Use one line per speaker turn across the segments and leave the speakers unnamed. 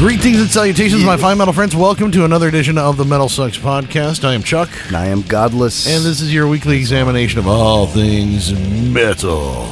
Greetings and salutations, my fine metal friends. Welcome to another edition of the Metal Sucks podcast. I am Chuck,
And I am godless.
and this is your weekly examination of all things metal.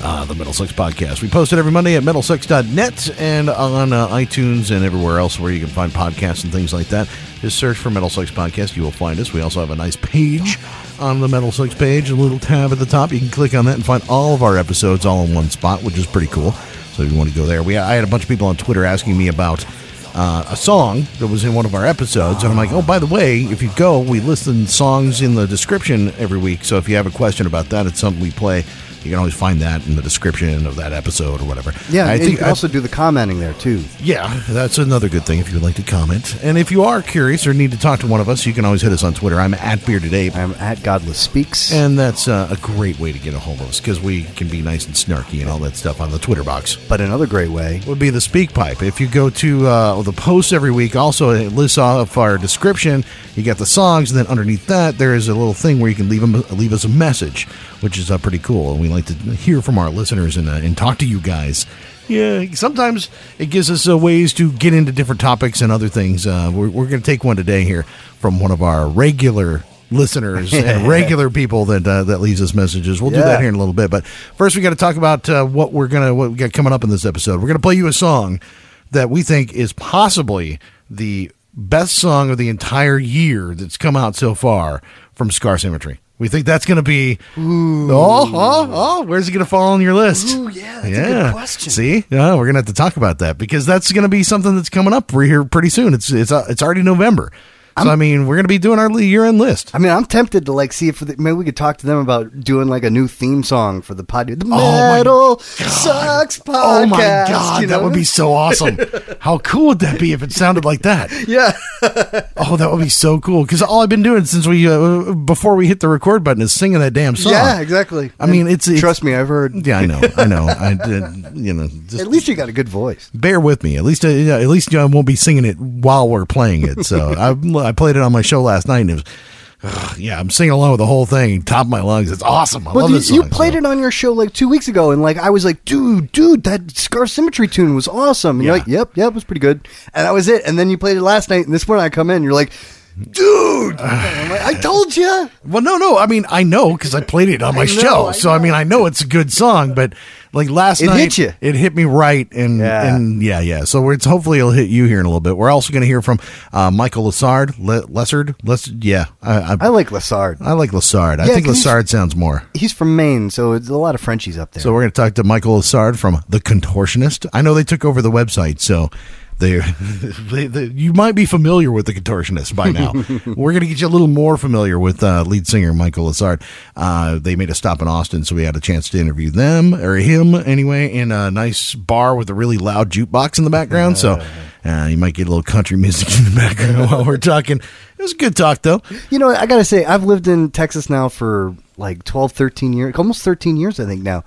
Uh, the Metal Sucks podcast. We post it every Monday at metalsucks.net and on uh, iTunes and everywhere else where you can find podcasts and things like that. Just search for Metal Sucks podcast. You will find us. We also have a nice page on the Metal Sucks page, a little tab at the top. You can click on that and find all of our episodes all in one spot, which is pretty cool. So if you want to go there, we I had a bunch of people on Twitter asking me about uh, a song that was in one of our episodes, and I'm like, oh, by the way, if you go, we listen songs in the description every week. So if you have a question about that, it's something we play. You can always find that in the description of that episode or whatever.
yeah,
I
and
think
you can
I-
also do the commenting there too.
yeah, that's another good thing if you would like to comment. And if you are curious or need to talk to one of us, you can always hit us on Twitter. I'm at Bearded Ape.
I'm at godless speaks.
And that's uh, a great way to get a hold of us because we can be nice and snarky and all that stuff on the Twitter box.
but another great way.
would be the speak pipe. If you go to uh, the posts every week, also it lists off our description. You get the songs, and then underneath that there is a little thing where you can leave 'em- leave us a message, which is uh, pretty cool. And we like to hear from our listeners and uh, and talk to you guys. Yeah, sometimes it gives us uh, ways to get into different topics and other things. Uh, we're we're going to take one today here from one of our regular listeners and regular people that uh, that leaves us messages. We'll do that here in a little bit, but first we got to talk about uh, what we're gonna what we got coming up in this episode. We're gonna play you a song that we think is possibly the best song of the entire year that's come out so far from Scar Symmetry. We think that's going to be. Oh, oh, oh! Where's it going to fall on your list?
Ooh, yeah, that's a good question.
See, yeah, we're going to have to talk about that because that's going to be something that's coming up for here pretty soon. It's it's uh, it's already November, so i mean we're going to be doing our year end list.
I mean, I'm tempted to like see if the, maybe we could talk to them about doing like a new theme song for the pod. The Metal Sucks podcast.
Oh my god,
you know?
that would be so awesome! How cool would that be if it sounded like that?
yeah.
Oh, that would be so cool. Because all I've been doing since we uh, before we hit the record button is singing that damn song.
Yeah, exactly.
I mean,
And
it's- it's-
trust me, I've heard.
Yeah, I know, I know. I did, you know, just
At least you got a good voice.
bear with me. At least, uh, yeah, at least I won't be singing it while we're playing it. So I, I played it on my show last night, and it was, ugh, yeah, I'm singing along with the whole thing, top of my lungs. It's awesome. I
Well,
love
you,
this
you played
so.
it on your show like two weeks ago, and like I was like, dude, dude, that Scar Symmetry tune was awesome. And you're
Yeah.
like, yep, yep, it was pretty good. And that was it. And then you played it last night, and this morning I come in, and you're like, dude, I'm like, I told you.
Well, no, no. I mean, I know because I played it on my
know,
show.
I
so I mean, I know it's a good song, but like last
It
night,
hit you.
It hit me right, and
Yeah.
and yeah, yeah. So it's hopefully it'll hit you here in a little bit. We're also going to hear from uh, Michael Lassard, Le- Lessard, Les- yeah. I, I,
I like Lassard.
I like Lassard. I
Yeah,
think
'cause he's-
Lassard sounds more.
He's from Maine, so it's a lot of Frenchies up there.
So we're going to talk to Michael Lassard from The Contortionist. I know they took over the website, so they, they, they you might be familiar with The Contortionist by now. we're going to get you a little more familiar with uh, lead singer Michael Lassard. Uh, they made a stop in Austin, so we had a chance to interview them or him anyway in a nice bar with a really loud jukebox in the background. So uh, you might get a little country music in the background while we're talking. It was a good talk, though.
you know, I got to say, I've lived in Texas now for like 12, 13 years, almost 13 years, I think now.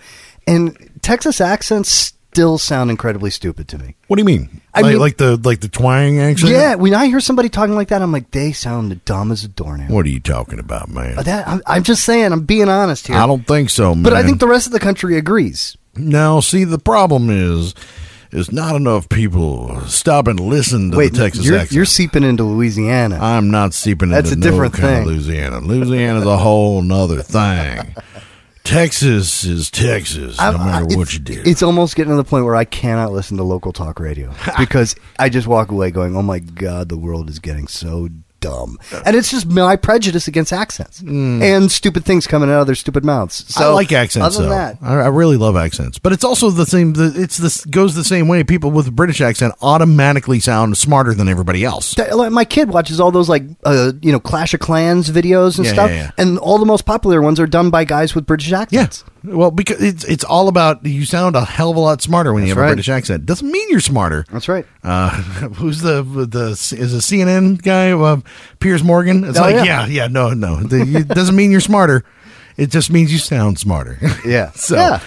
And Texas accents still sound incredibly stupid to me.
What do you mean?
I
like,
mean-
like the like the twang accent?
Yeah, when I hear somebody talking like that, I'm like, they sound dumb as a doornail.
What are you talking about, man?
Uh, that, I'm, I'm just saying, I'm being honest here.
I don't think so, man.
but I think the rest of the country agrees.
Now, see, the problem is, is not enough people stop and listen to
Wait,
the Texas
you're,
accent.
you're seeping into Louisiana.
I'm not seeping
That's
into
a different
no kind
thing.
of Louisiana. Louisiana's a whole nother thing. Texas is Texas, no
I'm-
matter
I-
what you do.
It's almost getting to the point where I cannot listen to local talk radio because I just walk away going, "Oh my god, the world is getting so dumb," and it's just my prejudice against accents and stupid things coming out of their stupid mouths. So
Mm. I like accents.
Other than
though.
that,
I, I really love accents, but it's also the same. It's this goes the same way. People with a British accent automatically sound smarter than everybody else.
My kid watches all those like uh, you know Clash of Clans videos and
Yeah,
stuff,
yeah, yeah.
and all the most popular ones are done by guys with British
Yeah,
accents.
Well, because it's it's all about you sound a hell of a lot smarter when you have
right.
a British accent. Doesn't mean you're smarter.
That's right.
Uh, who's the the is a CNN guy? Uh, Piers Morgan. It's
Oh,
like
yeah.
yeah, yeah, no, no. It doesn't mean you're smarter. It just means you sound smarter.
Yeah.
so,
Yeah.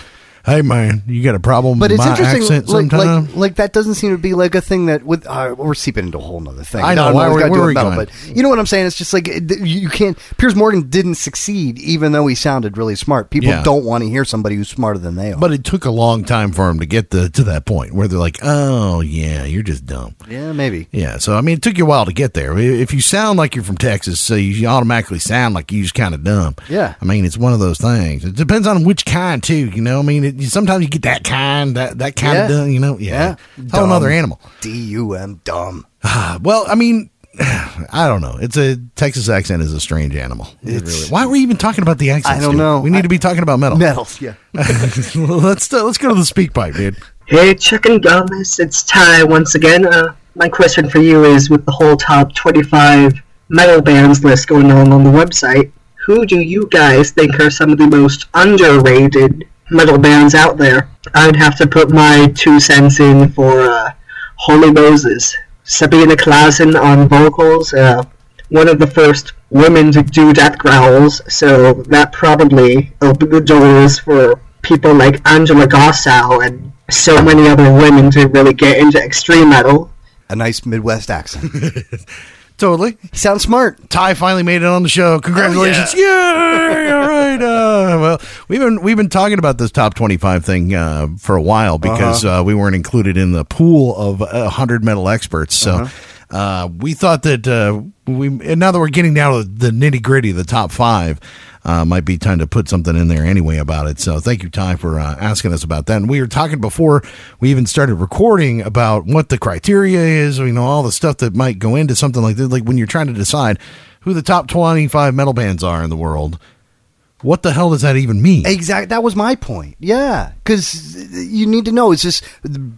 Hey man, you got a problem
But
with
it's
my
interesting,
accent
like,
sometime?
like, like that doesn't seem to be like a thing that with. Uh, we're seeping into a whole nother thing.
I know,
Not
why-
always
where-
gotta do
where
with
are we
metal,
going?
But you know what I'm saying? It's just like you you can't. Piers Morgan didn't succeed, even though he sounded really smart. People
Yeah.
don't want to hear somebody who's smarter than they are.
but it took a long time for him to get the, to that point where they're like, "Oh yeah, you're just dumb."
yeah, maybe.
Yeah, so I mean, it took you a while to get there. If you sound like you're from Texas, so you automatically sound like you're just kind of dumb.
Yeah.
I mean, it's one of those things. It depends on which kind too. You know, I mean, it, sometimes you get that kind, that that kind
Yeah.
of dumb. You know, yeah,
Yeah.
it's a whole
Dumb.
animal.
D U M dumb.
Uh, well, I mean. I don't know. It's a Texas accent is a strange animal. It really- why are we even talking about the accent?
I don't know.
We need
I-
to be talking about metal.
Metals. Yeah.
let's uh, let's go to the speak pipe, dude.
Hey, Chuck and Gomez, it's Ty once again. Uh, my question for you is with the whole top 25 metal bands list going on on the website, who do you guys think are some of the most underrated metal bands out there? I'd have to put my two cents in for uh, Holy Moses. Sabina Classen on vocals, uh, one of the first women to do death growls, so that probably opened the doors for people like Angela Gossow and so many other women to really get into extreme metal.
A nice Midwest accent.
Totally.
sounds smart.
Ty finally made it on the show. Congratulations! Yay! All right. Uh, well, we've been we've been talking about this top twenty five thing uh, for a while because uh we weren't included in the pool of uh, hundred metal experts. So. Uh, we thought that uh, we and now that we're getting down to the nitty gritty, the top five uh, might be time to put something in there anyway about it. So thank you, Ty, for uh, asking us about that. And we were talking before we even started recording about what the criteria is. You know, all the stuff that might go into something like this. Like when you're trying to decide who the top 25 metal bands are in the world, what the hell does that even mean?
Exactly. That was my point. Yeah, because you need to know is this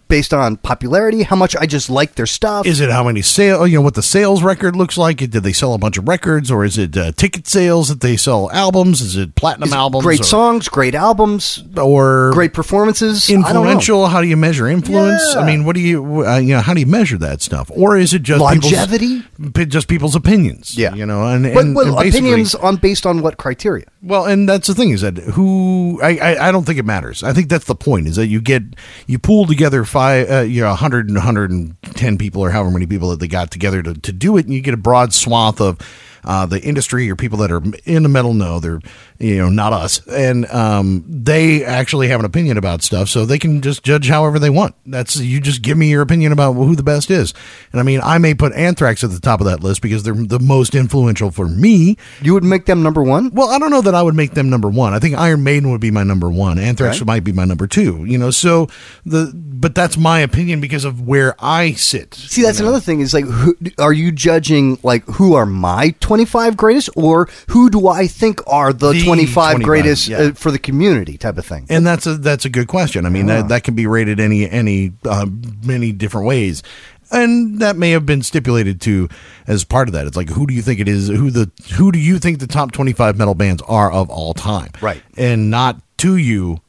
based on popularity? How much I just like their stuff?
Is it how many sale? You know what the sales record looks like? Did they sell a bunch of records, or is it uh, ticket sales that they sell albums? Is it platinum
Is it
albums?
great
or,
songs, great albums,
or
great performances? I don't know.
influential? How do you measure influence?
Yeah.
I mean, what do you uh, you know? How do you measure that stuff? Or is it just
Longevity?
People's, just people's opinions?
Yeah.
you know, and,
But, well,
and
opinions on based on what criteria?
Well, and that's the thing is that who I, I, I don't think it matters. I think that's the point is that you get you pool together five uh, you know 100 and 110 people or however many people that they got together to, to do it and you get a broad swath of uh, the industry or people that are in the metal know they're you know not us and um, they actually have an opinion about stuff so they can just judge however they want that's you just give me your opinion about who the best is and i mean i may put anthrax at the top of that list because they're the most influential for me
You would make them number one?
well, I don't know that I would make them number one. I think Iron Maiden would be my number one. Anthrax
Okay.
might be my number two. You know, so the but that's my opinion because of where I sit.
See, that's another thing. Is like, who, are you judging like who are my twenty five greatest, or who do I think are the,
The
twenty five
25,
greatest
yeah.
uh, for the community type of thing?
And that's a that's a good question. I mean, that, that can be rated any any uh, many different ways. And that may have been stipulated to as part of that. It's like who do you think it is? Who the who do you think the top twenty five metal bands are of all time?
Right.
and not to you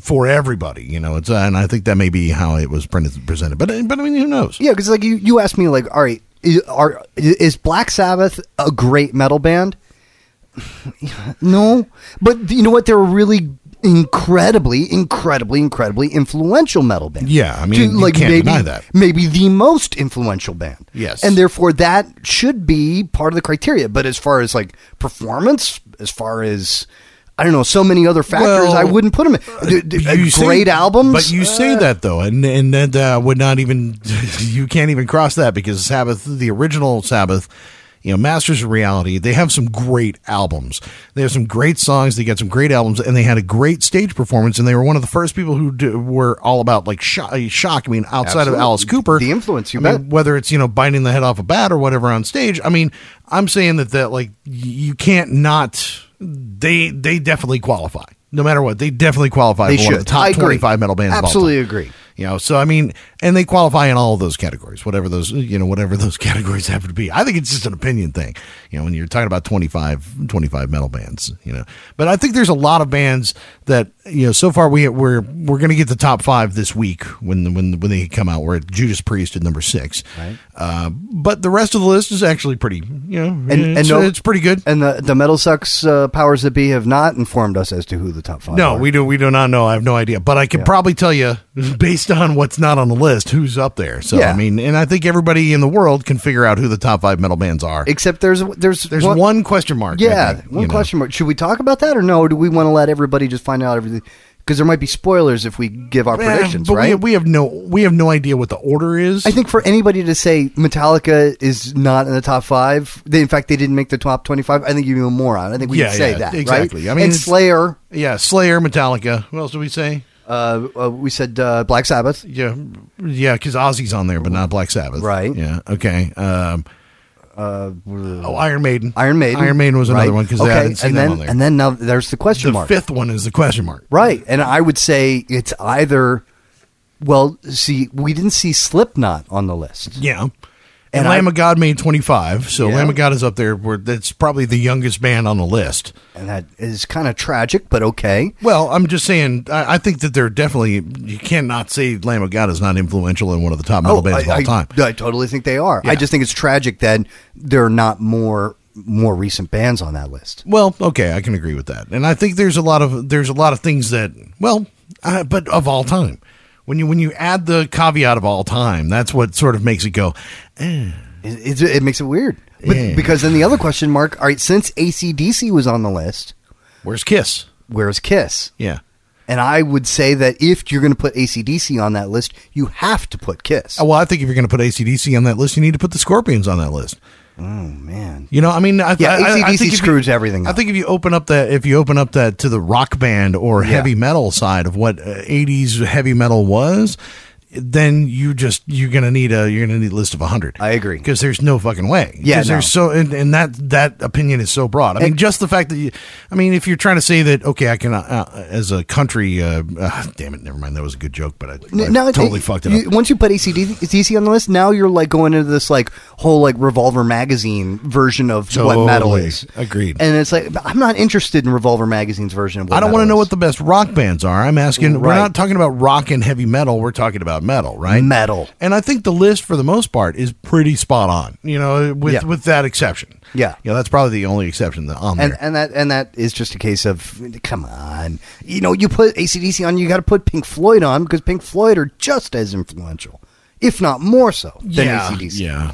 for everybody. You know, it's uh, and I think that may be how it was presented. But but I mean, who knows?
Yeah, because like you, you asked me like, all right, is, are is Black Sabbath a great metal band? No, but you know what? They're a really incredibly, incredibly, incredibly influential metal band.
Yeah, I mean, you can't
maybe,
deny that.
Maybe the most influential band.
Yes.
and therefore that should be part of the criteria. But as far as like performance, as far as I don't know, so many other factors,
Well,
I wouldn't put them. In. D-
You say-
great albums,
but you say
Uh,
that though, and and that uh, would not even you can't even cross that because Sabbath, the original Sabbath, you know, Masters of Reality, they have some great albums. They have some great songs. They got some great albums, and they had a great stage performance. And they were one of the first people who do, were all about like shock. Uh, shock. I mean, outside of Alice Cooper,
The influence, you
I mean, whether it's you know biting the head off a bat or whatever on stage. I mean, I'm saying that that like you can't not. They they definitely qualify. No matter what, they definitely qualify
They
for one of
should.
the top 25 metal bands.
Absolutely agree.
You know, so I mean, and they qualify in all of those categories, whatever those you know, whatever those categories happen to be. I think it's just an opinion thing. You know, when you're talking about 25, 25 metal bands, you know, but I think there's a lot of bands that you know. So far, we we're we're going to get the top five this week when when when they come out. We're at Judas Priest at number six,
Right.
Uh, but the rest of the list is actually pretty, you know,
And-
it's,
and no-
it's pretty good.
And the the Metal Sucks uh, powers that be have not informed us as to who the top five.
No,
are.
we do. We do not know. I have no idea, but I can probably tell you based on what's not on the list who's up there. So
Yeah.
I mean, and I think everybody in the world can figure out who the top five metal bands are.
Except there's there's
There's one, question mark.
Yeah,
think,
one
you know.
question mark. Should we talk about that or no? Or do we want to let everybody just find out everything? Because there might be spoilers if we give our
Eh,
predictions,
but
right?
we, we have no we have no idea what the order is.
I think for anybody to say Metallica is not in the top five, they, in fact they didn't make the top twenty-five. I think you're a moron. I think we
Yeah,
can say
yeah,
that,
exactly.
Right?
I mean,
and Slayer.
yeah, Slayer, Metallica. Who else do we say?
Uh, uh, we said uh, Black Sabbath.
Yeah, yeah, because Ozzy's on there, but not Black Sabbath.
Right.
Yeah. Okay. Um,
Uh,
oh, Iron Maiden.
Iron Maiden.
Iron Maiden was another
right?
one because
okay,
I didn't see
and
them
then
on there.
and then now there's the question
the
mark.
fifth one is the question mark.
Right. And I would say it's either well, see, we didn't see Slipknot on the list.
Yeah.
And
And Lamb
I-
of God made 25, so
Yeah.
Lamb of God is up there. Where that's probably the youngest band on the list.
And that is kind of tragic, but okay.
Well, I'm just saying, I, I think that they're definitely, you cannot say Lamb of God is not influential in one of the top metal bands
Oh, I,
of all time.
I totally think they are.
Yeah.
I just think it's tragic that there are not more more recent bands on that list.
Well, okay, I can agree with that, and I think there's a lot of there's a lot of things that well, uh, but of all time, when you when you add the caveat of all time, that's what sort of makes it go. Eh.
It, it, it makes it weird. But. Because then the other question mark, all right, since ACDC was on the list,
Where's Kiss?
where's Kiss?
Yeah.
And I would say that if you're going to put ACDC on that list, you have to put Kiss.
Oh, well, I think if you're going to put ACDC on that list, you need to put the Scorpions on that list.
Oh, man.
You know, I mean, I,
Yeah,
I, I, I think if
screws
you,
everything
I think if you open up that, if you open up that to the rock band or
Yeah.
heavy metal side of what uh, '80s heavy metal was, then you just you're gonna need a you're gonna need a list of hundred.
I agree.
because there's no fucking way.
Yeah, no.
there's so and, and that that opinion is so broad. I mean,
And-
just the fact that you, I mean, if you're trying to say that, okay, I can uh, uh, as a country, uh, uh, damn it, never mind, that was a good joke, but I, I totally
it-
fucked it
you-
up.
Once you put ACDC on the list, now you're like going into this like whole like Revolver magazine version of what metal is.
Agreed.
And it's like I'm not interested in Revolver magazine's version of what
I don't
want to
know what the best rock bands are. I'm asking. We're not talking about rock and heavy metal. We're talking about Uh, metal, right?
Metal.
And I think the list, for the most part, is pretty spot on. You know, with
Yeah.
with that exception.
Yeah.
You know, that's probably the only exception that on
and
there.
and that and that is just a case of come on, you know, you put ACDC on, you got to put Pink Floyd on because Pink Floyd are just as influential, if not more so than
yeah.
ACDC.
Yeah.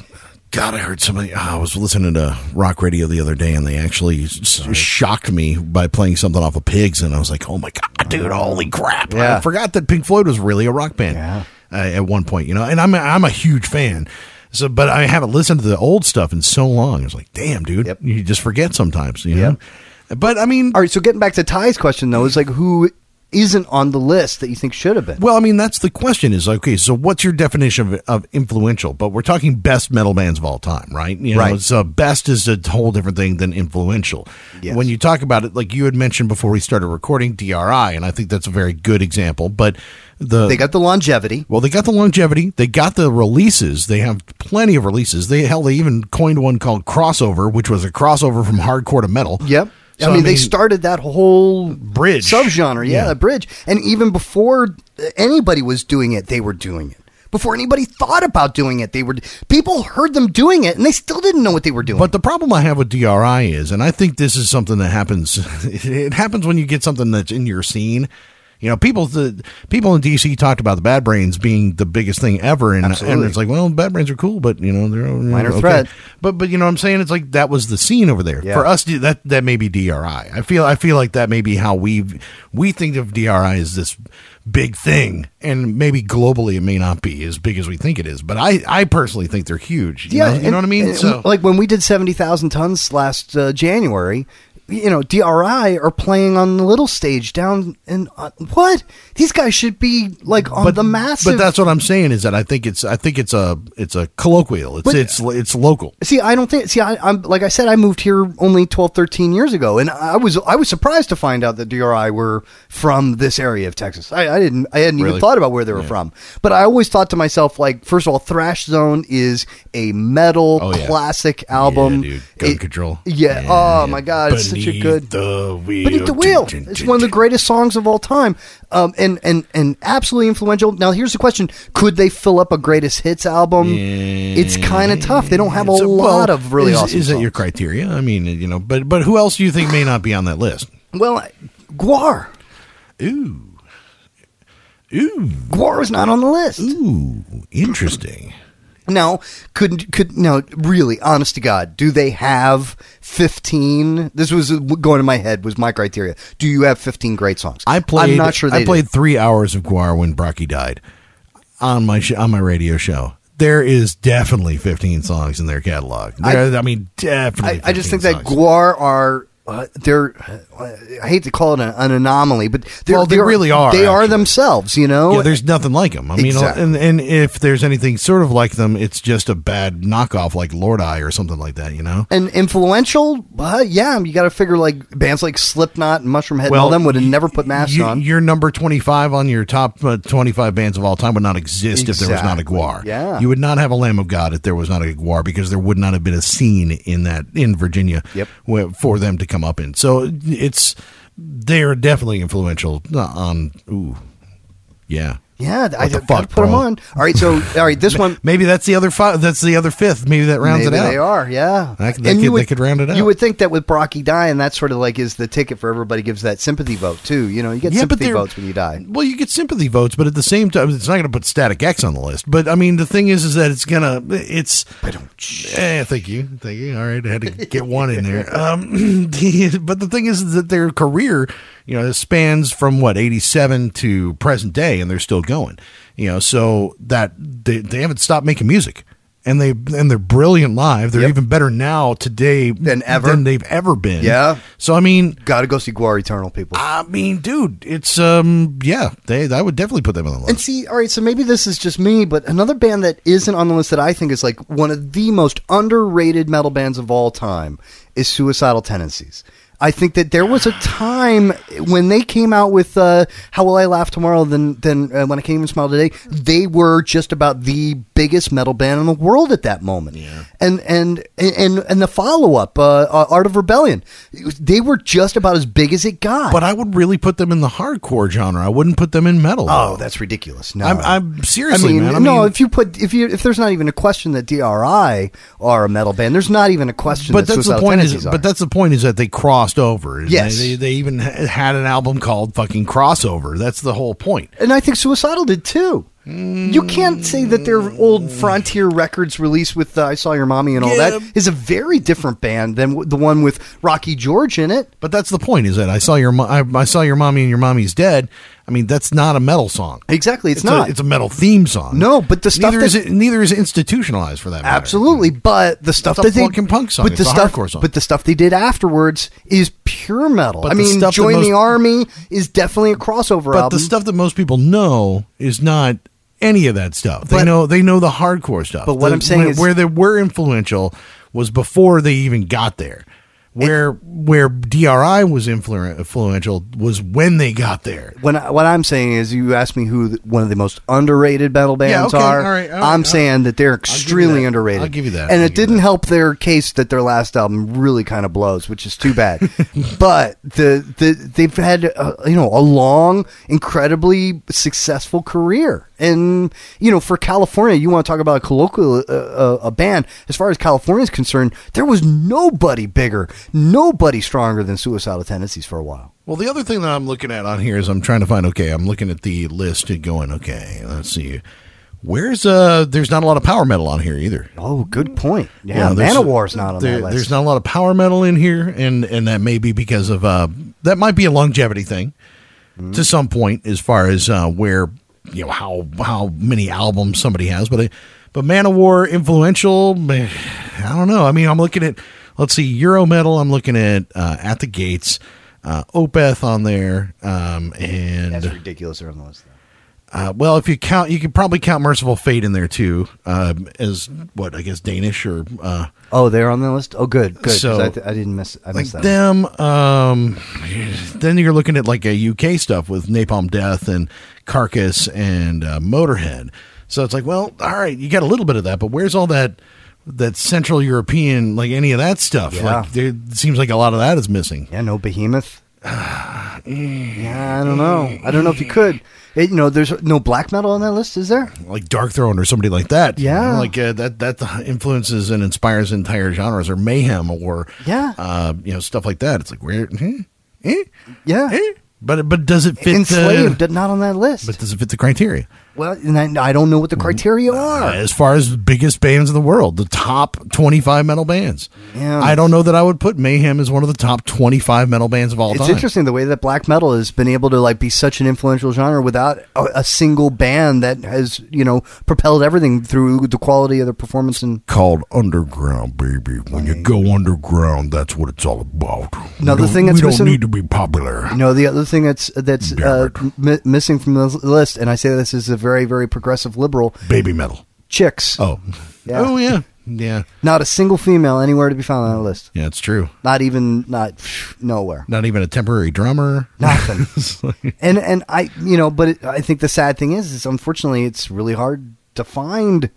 God, I heard somebody. ah, I was listening to rock radio the other day, and they actually s- shocked me by playing something off of Pigs, and I was like, "Oh my god, dude! Holy crap!"
Yeah.
I forgot that Pink Floyd was really a rock band
Yeah.
uh, at one point, you know. And I'm a, I'm a huge fan. So, but I haven't listened to the old stuff in so long. I was like, "Damn, dude!"
Yep.
You just forget sometimes, you
Yep.
know. But I mean,
All right, so getting back to Ty's question though, is like who isn't on the list that you think should have been?
Well, I mean, that's the question is okay, so what's your definition of, of influential? But we're talking best metal bands of all time, right? You know,
Right.
So best is a whole different thing than influential.
Yes.
When you talk about it, like you had mentioned before we started recording, DRI, and I think that's a very good example. But the
they got the longevity.
well, they got the longevity. They got the releases. They have plenty of releases. They hell, they even coined one called crossover, which was a crossover from hardcore to metal.
Yep.
So,
I, mean, they started that whole
Bridge.
subgenre, yeah,
Yeah.
bridge. And even before anybody was doing it, they were doing it. Before anybody thought about doing it, they were people heard them doing it, and they still didn't know what they were doing.
But the problem I have with DRI is, and I think this is something that happens. It happens when you get something that's in your scene. You know, people the people in DC talked about the Bad Brains being the biggest thing ever, and, and it's like, well, Bad Brains are cool, but you know, they're
Minor
okay.
threat.
But but you know, what I'm saying it's like that was the scene over there
Yeah.
for us. That that may be DRI. I feel I feel like that may be how we we think of DRI as this big thing, and maybe globally it may not be as big as we think it is. But I I personally think they're huge. You know, you know what I mean? So
like when we did seventy thousand tons last uh, January, you know, DRI are playing on the little stage down in uh, what? These guys should be like on the massive.
But that's what I'm saying is that I think it's I think it's a it's a colloquial. It's
But-
it's it's local.
See, I don't think. See, I, I'm like I said, I moved here only 12, 13 years ago, and I was I was surprised to find out that DRI were from this area of Texas. I, I didn't I hadn't even thought about where they were from, but I always thought to myself, like, first of all, Thrash Zone is a metal
Oh, yeah.
classic album.
Yeah. Gun control.
Yeah. Oh my God, it's such a good.
the wheel.
Beneath the wheel. It's one of the greatest songs of all time, um, and and and absolutely influential. Now, here's the question: Could they fill up a greatest hits album? It's kind of tough. They don't have a
It's
lot
well,
of really
is,
awesome.
Is that your criteria? I mean, you know, but but who else do you think may not be on that list?
Well, Gwar.
Ooh, ooh,
Gwar was not on the list.
ooh, interesting.
Now, could could no really, honest to God, do they have fifteen? This was uh, going in my head. Was my criteria? Do you have fifteen great songs?
I played.
I'm not sure. They
I played
do.
three hours of Gwar when Brockie died on my sh- on my radio show. There is definitely 15 songs in their catalog. There, I, mean, definitely.
I, I just
15
think that
songs.
Gwar are. Uh, they're. I hate to call it an, an anomaly, but they're,
Well, they
they're-
really are,
They are themselves. You know.
Yeah, there's nothing like them. I mean,
Exactly.
and and if there's anything sort of like them, it's just a bad knockoff, like Lordi or something like that. You know.
and influential, uh, yeah, you got to figure like bands like Slipknot and Mushroomhead and all them would have never put masks
you-
on.
Your number 25 on your top uh, 25 bands of all time would not exist if there was not a
Exactly.
Gwar.
Yeah.
You would not have a Lamb of God if there was not a Gwar because there would not have been a scene in that in Virginia
Yep.
for them to come up in. So it's they're definitely influential uh, on ooh. Yeah.
yeah, I
the fuck,
put them on. All right, so all right, this one.
Maybe that's the other five. That's the other fifth. Maybe that rounds
Maybe
it out.
They are, yeah.
That could- they could- they could round it out.
You would think that with Brockie dying, that sort of like is the ticket for everybody gives that sympathy vote too. You know, you get
Yeah,
sympathy votes when you die.
Well, you get sympathy votes, but at the same time, it's not going to put Static X on the list. But I mean, the thing is, is that it's gonna, it's. I don't. Eh, thank you, thank you. All right, I had to get one in there. Um, but the thing is that their career, you know, it spans from what eighty seven to present day, and they're still going. You know, so that they they haven't stopped making music. And they and they're brilliant live. They're
Yep.
even better now today
Than ever.
than they've ever been.
Yeah.
So I mean,
Got to go see Gwar Eternal, people.
I mean, dude, it's um, yeah, they I would definitely put them on the list.
And see, all right, so maybe this is just me, but another band that isn't on the list that I think is like one of the most underrated metal bands of all time is Suicidal Tendencies. I think that there was a time when they came out with uh, "How Will I Laugh Tomorrow," then then uh, when I Can't Even Smile Today, they were just about the biggest metal band in the world at that moment.
Yeah.
And and and and the follow up, uh, uh, Art of Rebellion, they were just about as big as it got.
But I would really put them in the hardcore genre. I wouldn't put them in metal.
Oh, that's ridiculous. No,
I'm- I'm- seriously,
I mean,
man, I
no,
mean-
if you put if you if there's not even a question that DRI are a metal band, there's not even a question.
but
that
that's the point. Is,
are.
but that's the point is that they crossed over. And
Yes.
they, they, they even had an album called "Fucking Crossover." That's the whole point.
and I think Suicidal did too. You can't say that their old Frontier Records release with uh, "I Saw Your Mommy" and all
Yeah.
that is a very different band than w- the one with Rocky George in it.
But that's the point. Is that I saw your mo- I, I saw your mommy and your mommy's dead. I mean, that's not a metal song.
Exactly, it's,
It's
not.
A, it's a metal theme song.
No, but the stuff
neither
that-
is it, neither is institutionalized for that. Matter.
Absolutely, but the stuff
a
that they
fucking punk song.
but
It's
the
a
stuff,
hardcore song.
but the stuff they did afterwards is pure metal.
But
I mean,
stuff
Join the
most-
Army is definitely a crossover
But
album.
the stuff that most people know is not any of that stuff. They know they know the hardcore stuff.
But what
The-
I'm saying
where,
is-
where they were influential was before they even got there. Where where DRI was influential was when they got there.
when I, what I'm saying is, you asked me who the, one of the most underrated metal bands
okay,
are.
all right, all right,
I'm
all
saying that they're extremely
that.
underrated.
I'll give you that.
And
I'll
it didn't help their case that their last album really kind of blows, which is too bad. but the, the they've had uh, you know a long, incredibly successful career, and you know for California, you want to talk about a colloquial uh, uh, a band. As far as California is concerned, there was nobody bigger, nobody stronger than Suicidal Tendencies for a while.
Well, the other thing that I'm looking at on here is I'm trying to find. Okay, I'm looking at the list and going. Okay, let's see. Where's uh? There's not a lot of power metal on here either.
Oh, good point. Yeah,
there's-
Manowar's not on
there-
that list.
There's not a lot of power metal in here, and and that may be because of uh, that might be a longevity thing
Mm-hmm.
to some point as far as uh, where you know how how many albums somebody has, but I, but Manowar influential. I don't know. I mean, I'm looking at let's see, Euro metal. I'm looking at uh, at the gates, uh, Opeth on there, um, and
That's ridiculous. They're on the list.
uh, well, if you count, you could probably count Mercyful Fate in there too, um, as what I guess Danish or uh,
Oh, they're on the list. Oh, good, good.
So-
I, th- I didn't miss. I
like
missed that.
them. Um, then you're looking at like a UK stuff with Napalm Death and Carcass and uh, Motorhead. So it's like, well, all right, you got a little bit of that, but where's all that that Central European, like any of that stuff?
Yeah.
Like, there, it seems like a lot of that is missing.
Yeah, no behemoth. yeah, I don't know. I don't know if you could. It, you know, there's no black metal on that list, is there?
Like Darkthrone or somebody like that. you
Yeah.
know, like uh, that that influences and inspires entire genres, or Mayhem, or
Yeah.
uh, you know, stuff like that. It's like where, eh, eh,
Yeah.
eh. but but does it fit?
Enslaved,
the,
not on that list.
but does it fit the criteria?
Well, and I, I don't know what the criteria
Uh,
are.
as far as biggest bands in the world, the top 25 metal bands.
Yeah.
I don't know that I would put Mayhem as one of the top 25 metal bands of all time.
It's
time.
interesting the way that black metal has been able to like be such an influential genre without a, a single band that has you know propelled everything through the quality of their performance and
Called underground, baby. When you go underground, that's what it's all about.
Another thing that's
we don't need to be popular.
You know, the other thing that's that's uh, mi- missing from the list, and I say this is a very very progressive liberal,
Baby metal.
chicks.
Oh,
Yeah.
oh yeah, yeah,
Not a single female anywhere to be found on that list.
yeah. It's true.
Not even not nowhere.
Not even a temporary drummer.
Nothing. and and I you know, but it, I think the sad thing is, is unfortunately it's really hard to find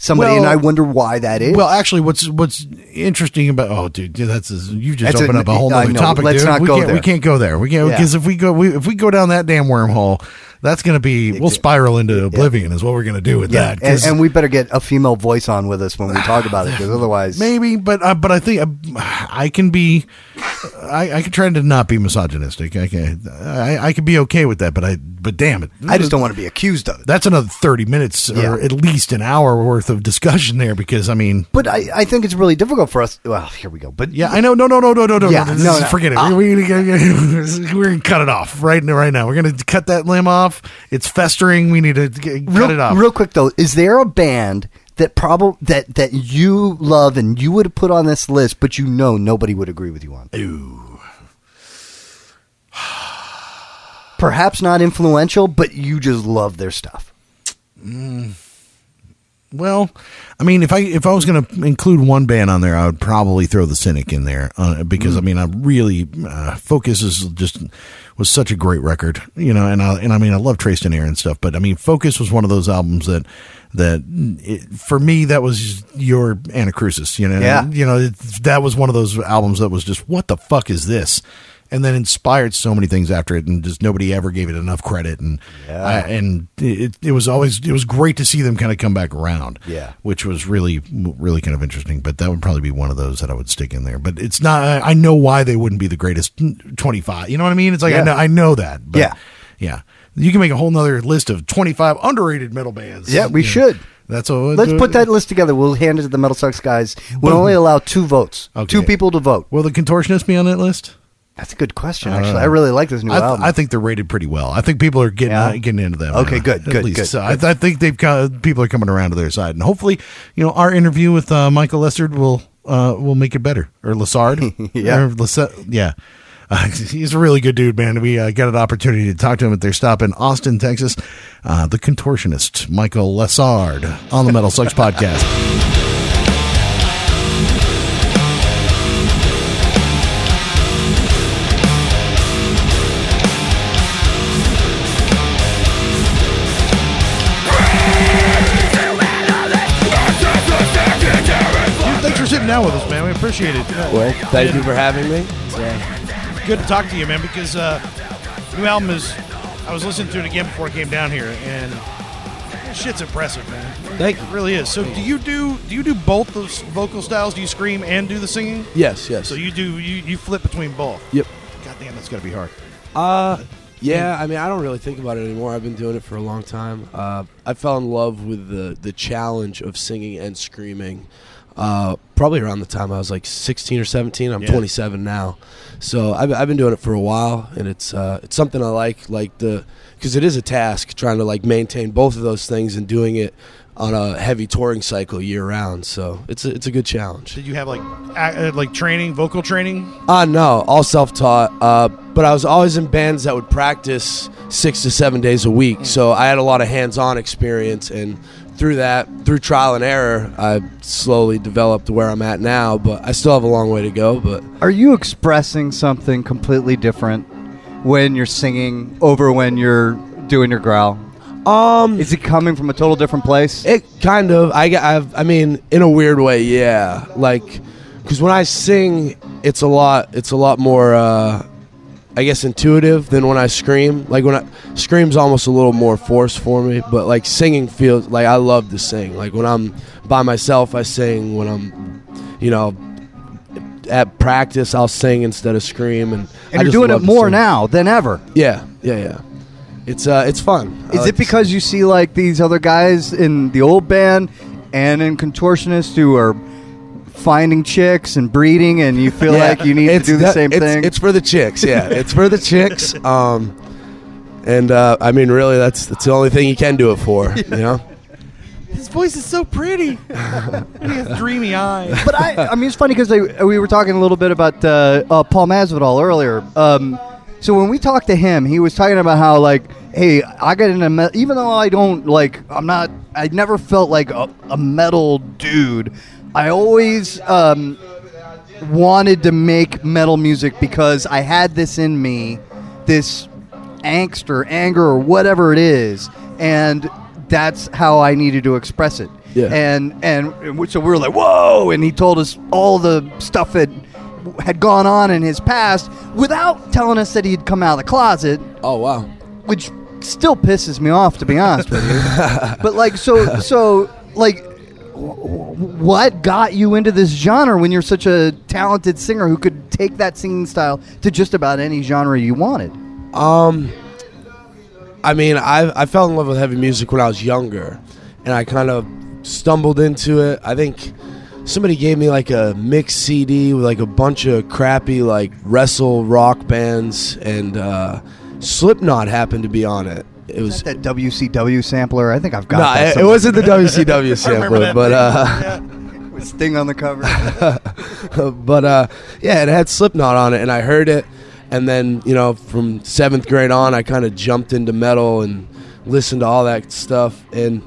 somebody, and I wonder why that is.
Well, actually, what's what's interesting about oh, dude, dude, that's you just
That's a-
opened up a whole other topic.
let's
dude.
not
we
go
can't,
there.
We can't go there. We can't
Yeah.
because if we go we, if we go down that damn wormhole, that's going to be we'll spiral into oblivion. Is what we're going to do with
yeah,
that.
and, and we better get a female voice on with us when we talk about it, because otherwise,
maybe, but uh, but I think uh, I can be. I, I can try to not be misogynistic. I can I, I can be okay with that. But I but damn it,
I just don't want to be accused of it.
That's another thirty minutes
Yeah.
or at least an hour worth of discussion there because I mean
But I, I think it's really difficult for us. Well, here we go. But
Yeah, I know. No, no, no, no, no, no.
Yeah,
no,
no, no.
Forget it.
Ah.
We, we, we're going to cut it off right now. Right now, we're going to cut that limb off. It's festering. We need to g- cut
real,
it off.
real quick though, is there a band that probably that that you love and you would put on this list, but you know nobody would agree with you on?
Ooh.
Perhaps not influential, but you just love their stuff.
Well, I mean, if I if I was going to include one band on there, I would probably throw the Cynic in there uh, because I mean, I really uh, Focus is just was such a great record, you know, and I and I mean, I love Traced in Air and stuff, but I mean, Focus was one of those albums that that it, for me that was your Anacrusis, you know,
Yeah.
you know, it, that was one of those albums that was just what the fuck is this. And then inspired so many things after it, and just nobody ever gave it enough credit. And
Yeah.
I, and it, it was always it was great to see them kind of come back around
Yeah.
which was really really kind of interesting but that would probably be one of those that i would stick in there but it's not i I know why they wouldn't be the greatest 25 you know what i mean it's like I, know, I know that but
Yeah.
yeah you can make a whole nother list of 25 underrated metal bands
Yeah, we
You know,
should.
that's all
Let's put that list together. We'll hand it to the Metal Sucks guys. We'll only allow two votes,
Okay.
two people to vote.
will the contortionist be on that list
That's a good question. Actually. I really like this new
I, th-
album.
I think they're rated pretty well. I think people are getting
Yeah?
uh, getting into them.
Okay, good,
at
good,
least.
good,
So
good.
I, I think they've got, people are coming around to their side, and hopefully, you know, our interview with uh, Michael Lessard will uh, will make it better, or Lessard,
Yeah.
or Lessa- yeah. Uh, he's a really good dude, man. We uh, got an opportunity to talk to him at their stop in Austin, Texas. Uh, the contortionist, Michael Lessard, on the Metal Sucks podcast. Down with us, man. We appreciate it.
Well, thank you for having me.
good to talk to you, man, because uh, new album is. I was listening to it again before I came down here, and shit's impressive, man.
Thank you.
It really is. So, do you do do you do both those vocal styles? Do you scream and do the singing?
Yes, yes.
So you do you you flip between both.
Yep.
God damn, that's got to be hard.
Uh, yeah. I mean, I don't really think about it anymore. I've been doing it for a long time. Uh, I fell in love with the the challenge of singing and screaming. Uh, probably around the time I was like 16 or 17. I'm
Yeah.
27 now, so I've, I've been doing it for a while, and it's uh, it's something I like. Like the because it is a task trying to like maintain both of those things and doing it on a heavy touring cycle year round. So it's a, it's a good challenge.
Did you have like uh, like training, vocal training?
Uh, no, all self taught. Uh, but I was always in bands that would practice six to seven days a week. So I had a lot of hands on experience. And through that, through trial and error, I slowly developed where I'm at now. But I still have a long way to go. But
Are you expressing something completely different when you're singing over when you're doing your growl?
um,
Is it coming from a total different place?
It kind of. I, I've, I mean, in a weird way, yeah. Like, because when I sing, it's a lot. It's a lot more. Uh, I guess intuitive than when I scream. Like when I scream's almost a little more force for me, but like singing feels like I love to sing. Like when I'm by myself, I sing. When I'm, you know, at practice, I'll sing instead of scream. And,
and
I
you're
just
doing
love
it more now than ever.
Yeah, yeah, yeah. It's uh, it's fun.
Is
like
it because you see like these other guys in the old band and in contortionists who are finding chicks and breeding, and you feel
Yeah,
like you need to do the
that-
same
it's,
thing?
It's for the chicks, yeah. it's for the chicks. Um, and uh, I mean, really, that's that's the only thing you can do it for. You know,
His voice is so pretty. he has dreamy eyes.
but I, I mean, it's funny because we were talking a little bit about uh, uh, Paul Masvidal earlier. Um, so when we talked to him, he was talking about how like, hey, I got into me- even though I don't like, I'm not, I never felt like a, a metal dude. I always um, wanted to make metal music because I had this in me, this angst or anger or whatever it is, and that's how I needed to express it.
Yeah.
And and so we were like, whoa! And he told us all the stuff that had gone on in his past without telling us that he'd come out of the closet,
oh wow,
which still pisses me off to be honest with you. but like, so so like. Wh- What got you into this genre when you're such a talented singer who could take that singing style to just about any genre you wanted?
Um, I mean, I I fell in love with heavy music when I was younger, and I kind of stumbled into it. I think somebody gave me like a mix CD with like a bunch of crappy like wrestle rock bands, and uh, Slipknot happened to be on it. It was
That WCW sampler, I think I've got
it, it wasn't the WCW sampler, but uh,
With Sting on the cover.
but uh, yeah, it had Slipknot on it, and I heard it, and then you know from seventh grade on, I kind of jumped into metal and listened to all that stuff. And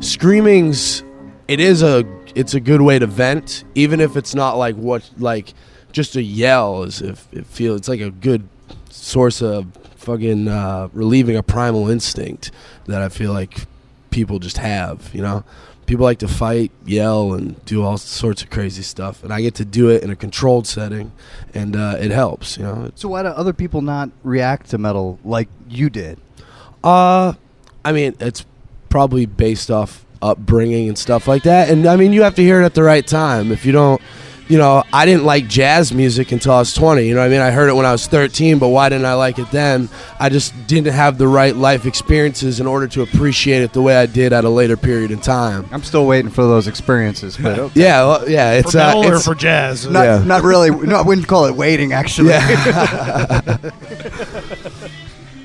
screaming's it is a it's a good way to vent, even if it's not like what like just a yell is if it feels it's like a good source of fucking uh, relieving a primal instinct that I feel like people just have, you know. People like to fight, yell, and do all sorts of crazy stuff, and I get to do it in a controlled setting, and uh, it helps, you know.
so why do other people not react to metal like you did?
Uh, I mean, it's probably based off upbringing and stuff like that. And I mean, you have to hear it at the right time. If you don't, you know, I didn't like jazz music until I was 20. You know what I mean? I heard it when I was 13, but why didn't I like it then? I just didn't have the right life experiences in order to appreciate it the way I did at a later period in time.
I'm still waiting for those experiences, but okay.
Yeah, well, yeah, it's
for
uh,
metal or
it's-
for jazz?
not,
Yeah.
not really. No, I wouldn't call it waiting. Actually,
Yeah.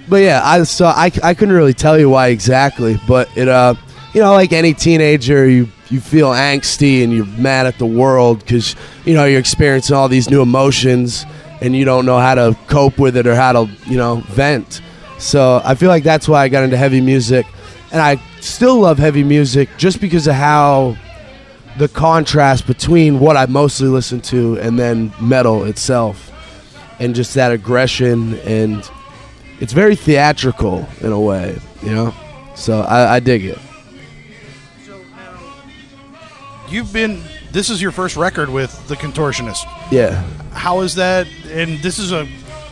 but yeah, I so I, I couldn't really tell you why exactly, but it uh you know like any teenager you you feel angsty and you're mad at the world because you know you're experiencing all these new emotions and you don't know how to cope with it or how to you know vent. So I feel like that's why I got into heavy music, and I still love heavy music just because of how the contrast between what I mostly listen to and then metal itself, and just that aggression and it's very theatrical in a way, you know. So I, I dig it.
You've been. This is your first record with the Contortionist.
Yeah.
How is that? And this is a.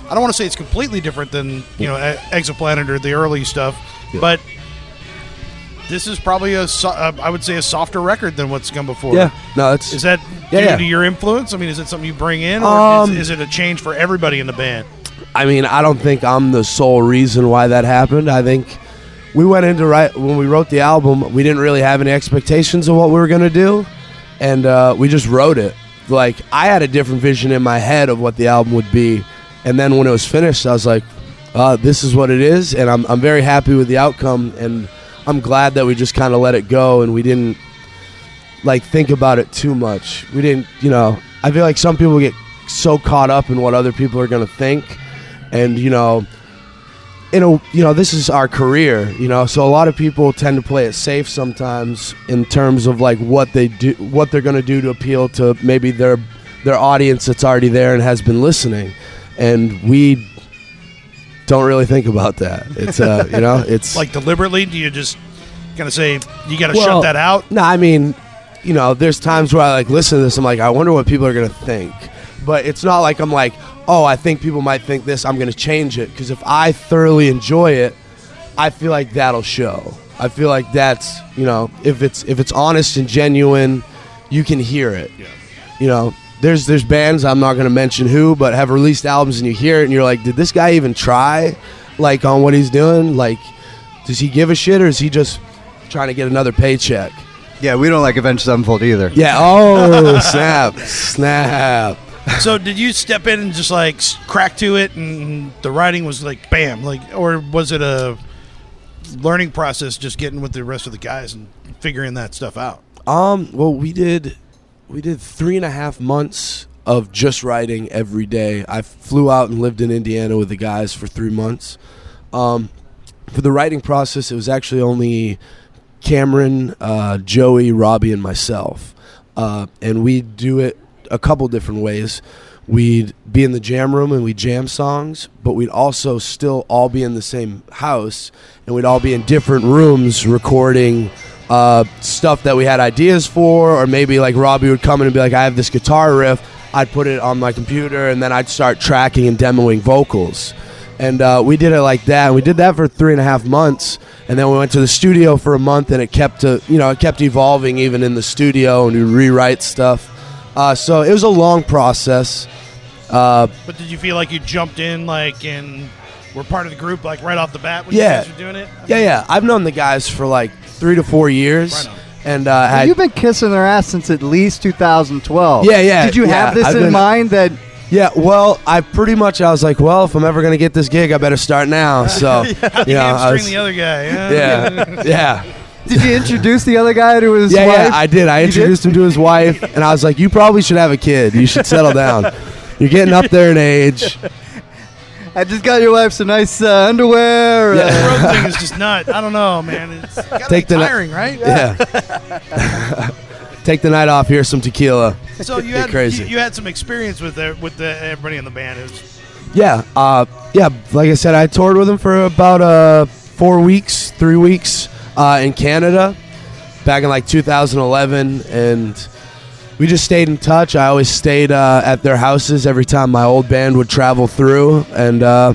I don't want to say it's completely different than you know Exoplanet or the early stuff,
Yeah.
but this is probably a. so- uh, I would say a softer record than what's come before.
Yeah. No, it's
Is that
Yeah,
due
yeah.
to your influence? I mean, is it something you bring in, or
Um,
is, is it a change for everybody in the band?
I mean, I don't think I'm the sole reason why that happened. I think we went into write when we wrote the album. We didn't really have any expectations of what we were gonna do, and uh, we just wrote it. Like I had a different vision in my head of what the album would be, and then when it was finished, I was like, uh, "This is what it is," and I'm I'm very happy with the outcome. And I'm glad that we just kind of let it go and we didn't like think about it too much. We didn't, you know. I feel like some people get so caught up in what other people are to think, and you know, in a you know this is our career, you know. So a lot of people tend to play it safe sometimes in terms of like what they do, what they're going to do to appeal to maybe their their audience that's already there and has been listening, and we don't really think about that. It's uh, you know, it's
Like deliberately, do you just kind of say you got to
Well,
shut that out?
No, I mean, you know, there's times where I like listen to this. I'm like, I wonder what people are gonna think. But it's not like I'm like, oh, I think people might think this. I'm gonna change it because if I thoroughly enjoy it, I feel like that'll show. I feel like that's you know, if it's if it's honest and genuine, you can hear it. You know, there's there's bands I'm not gonna mention who, but have released albums and you hear it and you're like, did this guy even try, like on what he's doing? Like, does he give a shit or is he just trying to get another paycheck?
Yeah, we don't like Avenged Sevenfold either.
Yeah. Oh, snap, snap.
So did you step in and just like crack to it, and the writing was like bam, like, or was it a learning process, just getting with the rest of the guys and figuring that stuff out?
Um. Well, we did, we did three and a half months of just writing every day. I flew out and lived in Indiana with the guys for three months. Um, for the writing process, it was actually only Cameron, uh, Joey, Robbie, and myself, uh, and we do it a couple different ways. We'd be in the jam room and we'd jam songs, but we'd also still all be in the same house and we'd all be in different rooms recording uh, stuff that we had ideas for, or maybe like Robbie would come in and be like, I have this guitar riff. I'd put it on my computer and then I'd start tracking and demoing vocals. And uh, we did it like that. We did that for three and a half months. And then we went to the studio for a month and it kept to, you know, it kept evolving even in the studio and we rewrite stuff. Uh, so it was a long process. Uh,
But did you feel like you jumped in, like, and were part of the group, like right off the bat when
Yeah.
you guys were doing it? I
yeah,
mean,
yeah. I've known the guys for like three to four years.
Right on.
And uh, had,
You've been kissing their ass since at least 2012.
Yeah, yeah,
Did you
yeah,
have this
I've
in
been-
mind that
Yeah, well, I pretty much I was like, well, if I'm ever gonna get this gig, I better start now. So,
How'd
you
you
know, I
hamstring
was-
the other guy?
yeah, yeah,
did you introduce the other guy to his
yeah,
wife?
yeah. I did. I
You did?
introduced him to his wife, and I was like, you probably should have a kid. You should settle down. You're getting up there in age.
I just got your wife some nice uh, underwear.
Yeah.
uh,
The road thing is just not. I don't know, man. It's gotta
Take
be
the ni-
right?
Yeah. Take the night off. Here's some tequila.
So you had
crazy.
You, you had some experience with the, with the, everybody in the band. It was,
Yeah, uh, yeah. Like I said, I toured with him for about uh, four weeks, three weeks uh, in Canada, back in like 2011, and we just stayed in touch. I always stayed uh, at their houses every time my old band would travel through, and uh,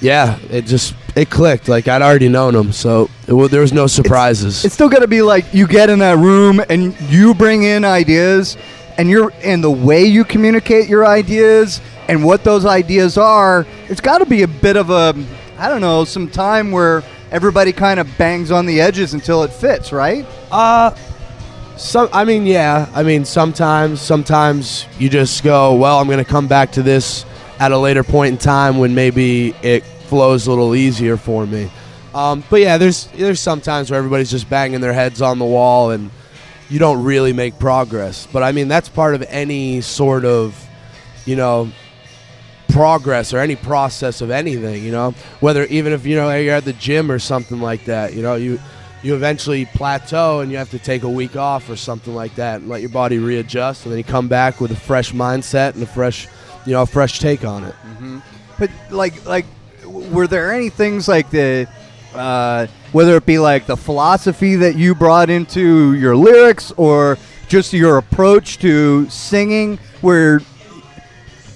yeah, it just it clicked. Like I'd already known them, so it, there was no surprises.
it's still got to be like you get in that room and you bring in ideas, and you're and the way you communicate your ideas and what those ideas are. It's got to be a bit of a I don't know some time where everybody kind of bangs on the edges until it fits, right?
Uh some I mean yeah, I mean sometimes sometimes you just go, well, I'm going to come back to this at a later point in time when maybe it flows a little easier for me. Um, but yeah, there's there's sometimes where everybody's just banging their heads on the wall and you don't really make progress. But I mean, that's part of any sort of, you know, progress or any process of anything, you know. Whether even if you know you're at the gym or something like that, you know, you you eventually plateau and you have to take a week off or something like that and let your body readjust and then you come back with a fresh mindset and a fresh, you know, a fresh take on it.
But like like were there any things like the uh, whether it be like the philosophy that you brought into your lyrics or just your approach to singing where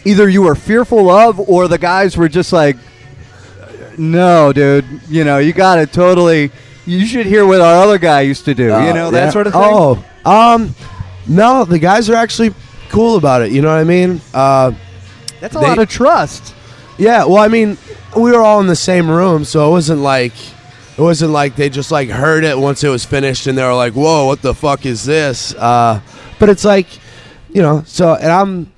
either you were fearful of or the guys were just like no dude you know you got to totally you should hear what our other guy used to do you
Uh,
know that
yeah.
sort of thing
Oh, um, no, the guys are actually cool about it. You know what I mean? Uh,
that's a
they-
lot of trust
Yeah, well, I mean, we were all in the same room, so it wasn't like it wasn't like they just like heard it once it was finished and they were like, "Whoa, what the fuck is this?" Uh, but it's like, you know, so and I'm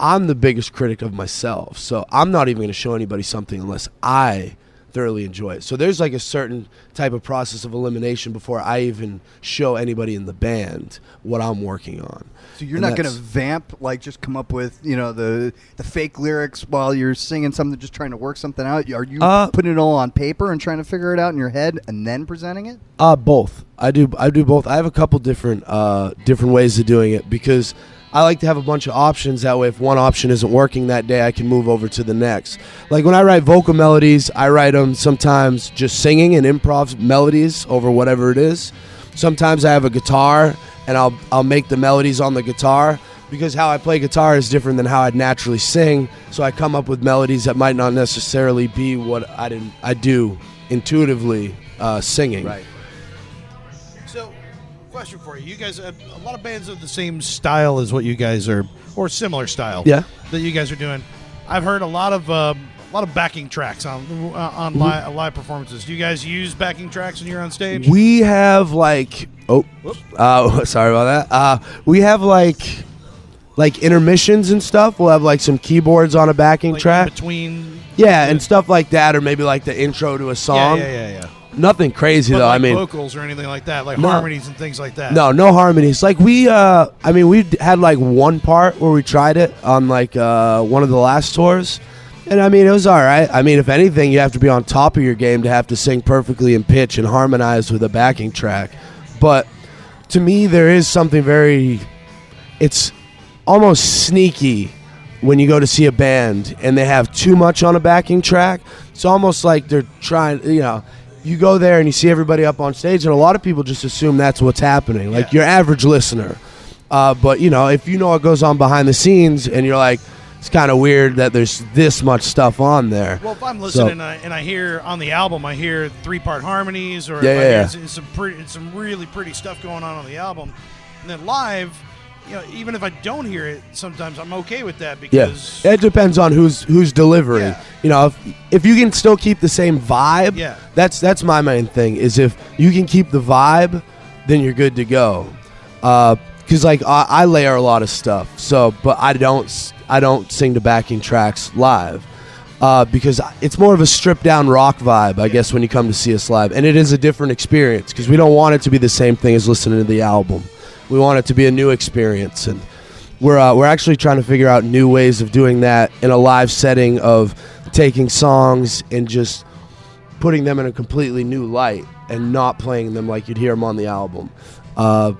I'm the biggest critic of myself, so I'm not even going to show anybody something unless I thoroughly enjoy it. So there's like a certain type of process of elimination before I even show anybody in the band what I'm working on.
So you're
And
not going to vamp like just come up with you know the the fake lyrics while you're singing something, just trying to work something out. Are you
Uh,
putting it all on paper and trying to figure it out in your head and then presenting it?
Uh, both. I do. I do both. I have a couple different uh, different ways of doing it because I like to have a bunch of options. That way, if one option isn't working that day, I can move over to the next. Like when I write vocal melodies, I write them sometimes just singing and improv melodies over whatever it is. Sometimes I have a guitar and I'll I'll make the melodies on the guitar because how I play guitar is different than how I'd naturally sing. So I come up with melodies that might not necessarily be what I didn't I do intuitively uh, singing.
So, question for you: You guys, uh, a lot of bands of the same style as what you guys are, or similar style.
Yeah.
That you guys are doing. I've heard a lot of uh, a lot of backing tracks on uh, on
Mm-hmm.
li- live performances. Do you guys use backing tracks when you're on stage?
We have like oh, uh, sorry about that. Uh, we have like like intermissions and stuff. We'll have like some keyboards on a backing
like
track.
in between.
Yeah, and stuff like that, or maybe like the intro to a
Yeah,
song.
yeah, yeah, yeah.
Nothing crazy
But
though.
like
I mean,
vocals or anything like that, like
No.
harmonies and things like that.
no, no harmonies. Like we, uh, I mean, we had like one part where we tried it on like uh, one of the last tours, and I mean, it was all right. I mean, if anything, you have to be on top of your game to have to sing perfectly in pitch and harmonize with a backing track. But to me, there is something very, it's almost sneaky when you go to see a band and they have too much on a backing track. It's almost like they're trying, you know, you go there and you see everybody up on stage, and a lot of people just assume that's what's happening, like your average listener. Uh, but, you know, if you know what goes on behind the scenes and you're like, it's kind of weird that there's this much stuff on there.
Well, if I'm
So-
listening and, I, and I hear on the album, I hear three part harmonies, or
Yeah, yeah, yeah.
It's, it's some pretty, it's some really pretty stuff going on on the album, and then live, you know, even if I don't hear it, sometimes I'm okay with that
Yeah,
because
it depends on who's who's delivering.
Yeah.
You know, if if you can still keep the same vibe,
Yeah.
that's that's my main thing. Is if you can keep the vibe, then you're good to go. Because like I, I layer a lot of stuff, so but I don't I don't sing the backing tracks live. Uh, because it's more of a stripped down rock vibe, I guess, when you come to see us live, and it is a different experience because we don't want it to be the same thing as listening to the album. We want it to be a new experience, and we're uh, we're actually trying to figure out new ways of doing that in a live setting of taking songs and just putting them in a completely new light and not playing them like you'd hear them on the album. Uh,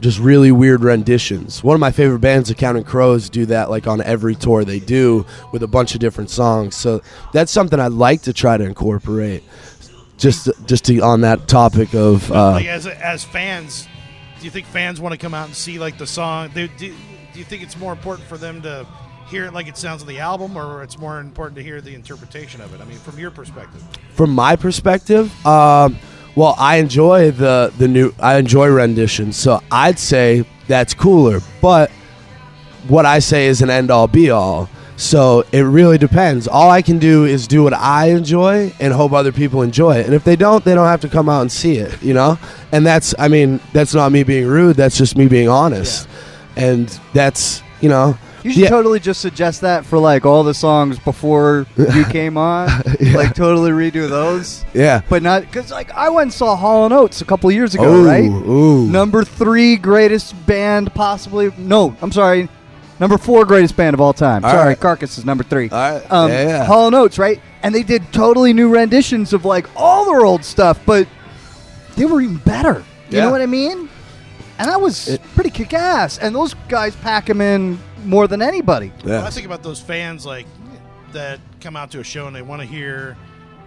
just really weird renditions. One of my favorite bands, the Counting Crows, do that like on every tour they do with a bunch of different songs. So that's something I'd like to try to incorporate. Just just to, on that topic of uh,
like as as fans, do you think fans want to come out and see like the song? Do, do, do you think it's more important for them to hear it like it sounds on the album, or it's more important to hear the interpretation of it? I mean, from your perspective.
from my perspective, um, well, I enjoy the the new. I enjoy renditions, so I'd say that's cooler. But what I say is an end all be all. So it really depends. All I can do is do what I enjoy and hope other people enjoy it. And if they don't, they don't have to come out and see it, you know? And that's I mean, that's not me being rude, that's just me being honest. And that's, you know,
You should
yeah.
totally just suggest that for like all the songs before you came on. Like totally redo those.
Yeah.
But not because like I went and saw Hall and Oates a couple years ago,
Ooh,
right?
ooh.
Number three greatest band possibly. No, I'm sorry. Number four greatest band of all time.
All
sorry,
right.
Carcass is number three.
All right.
Um,
Yeah, yeah.
Hall and Oates, right? And they did totally new renditions of like all their old stuff, but they were even better. You
Yeah.
know what I mean? And that was pretty kick ass. And those guys pack them in more than anybody.
Yeah.
Well, I think about those fans like that come out to a show and they want to hear,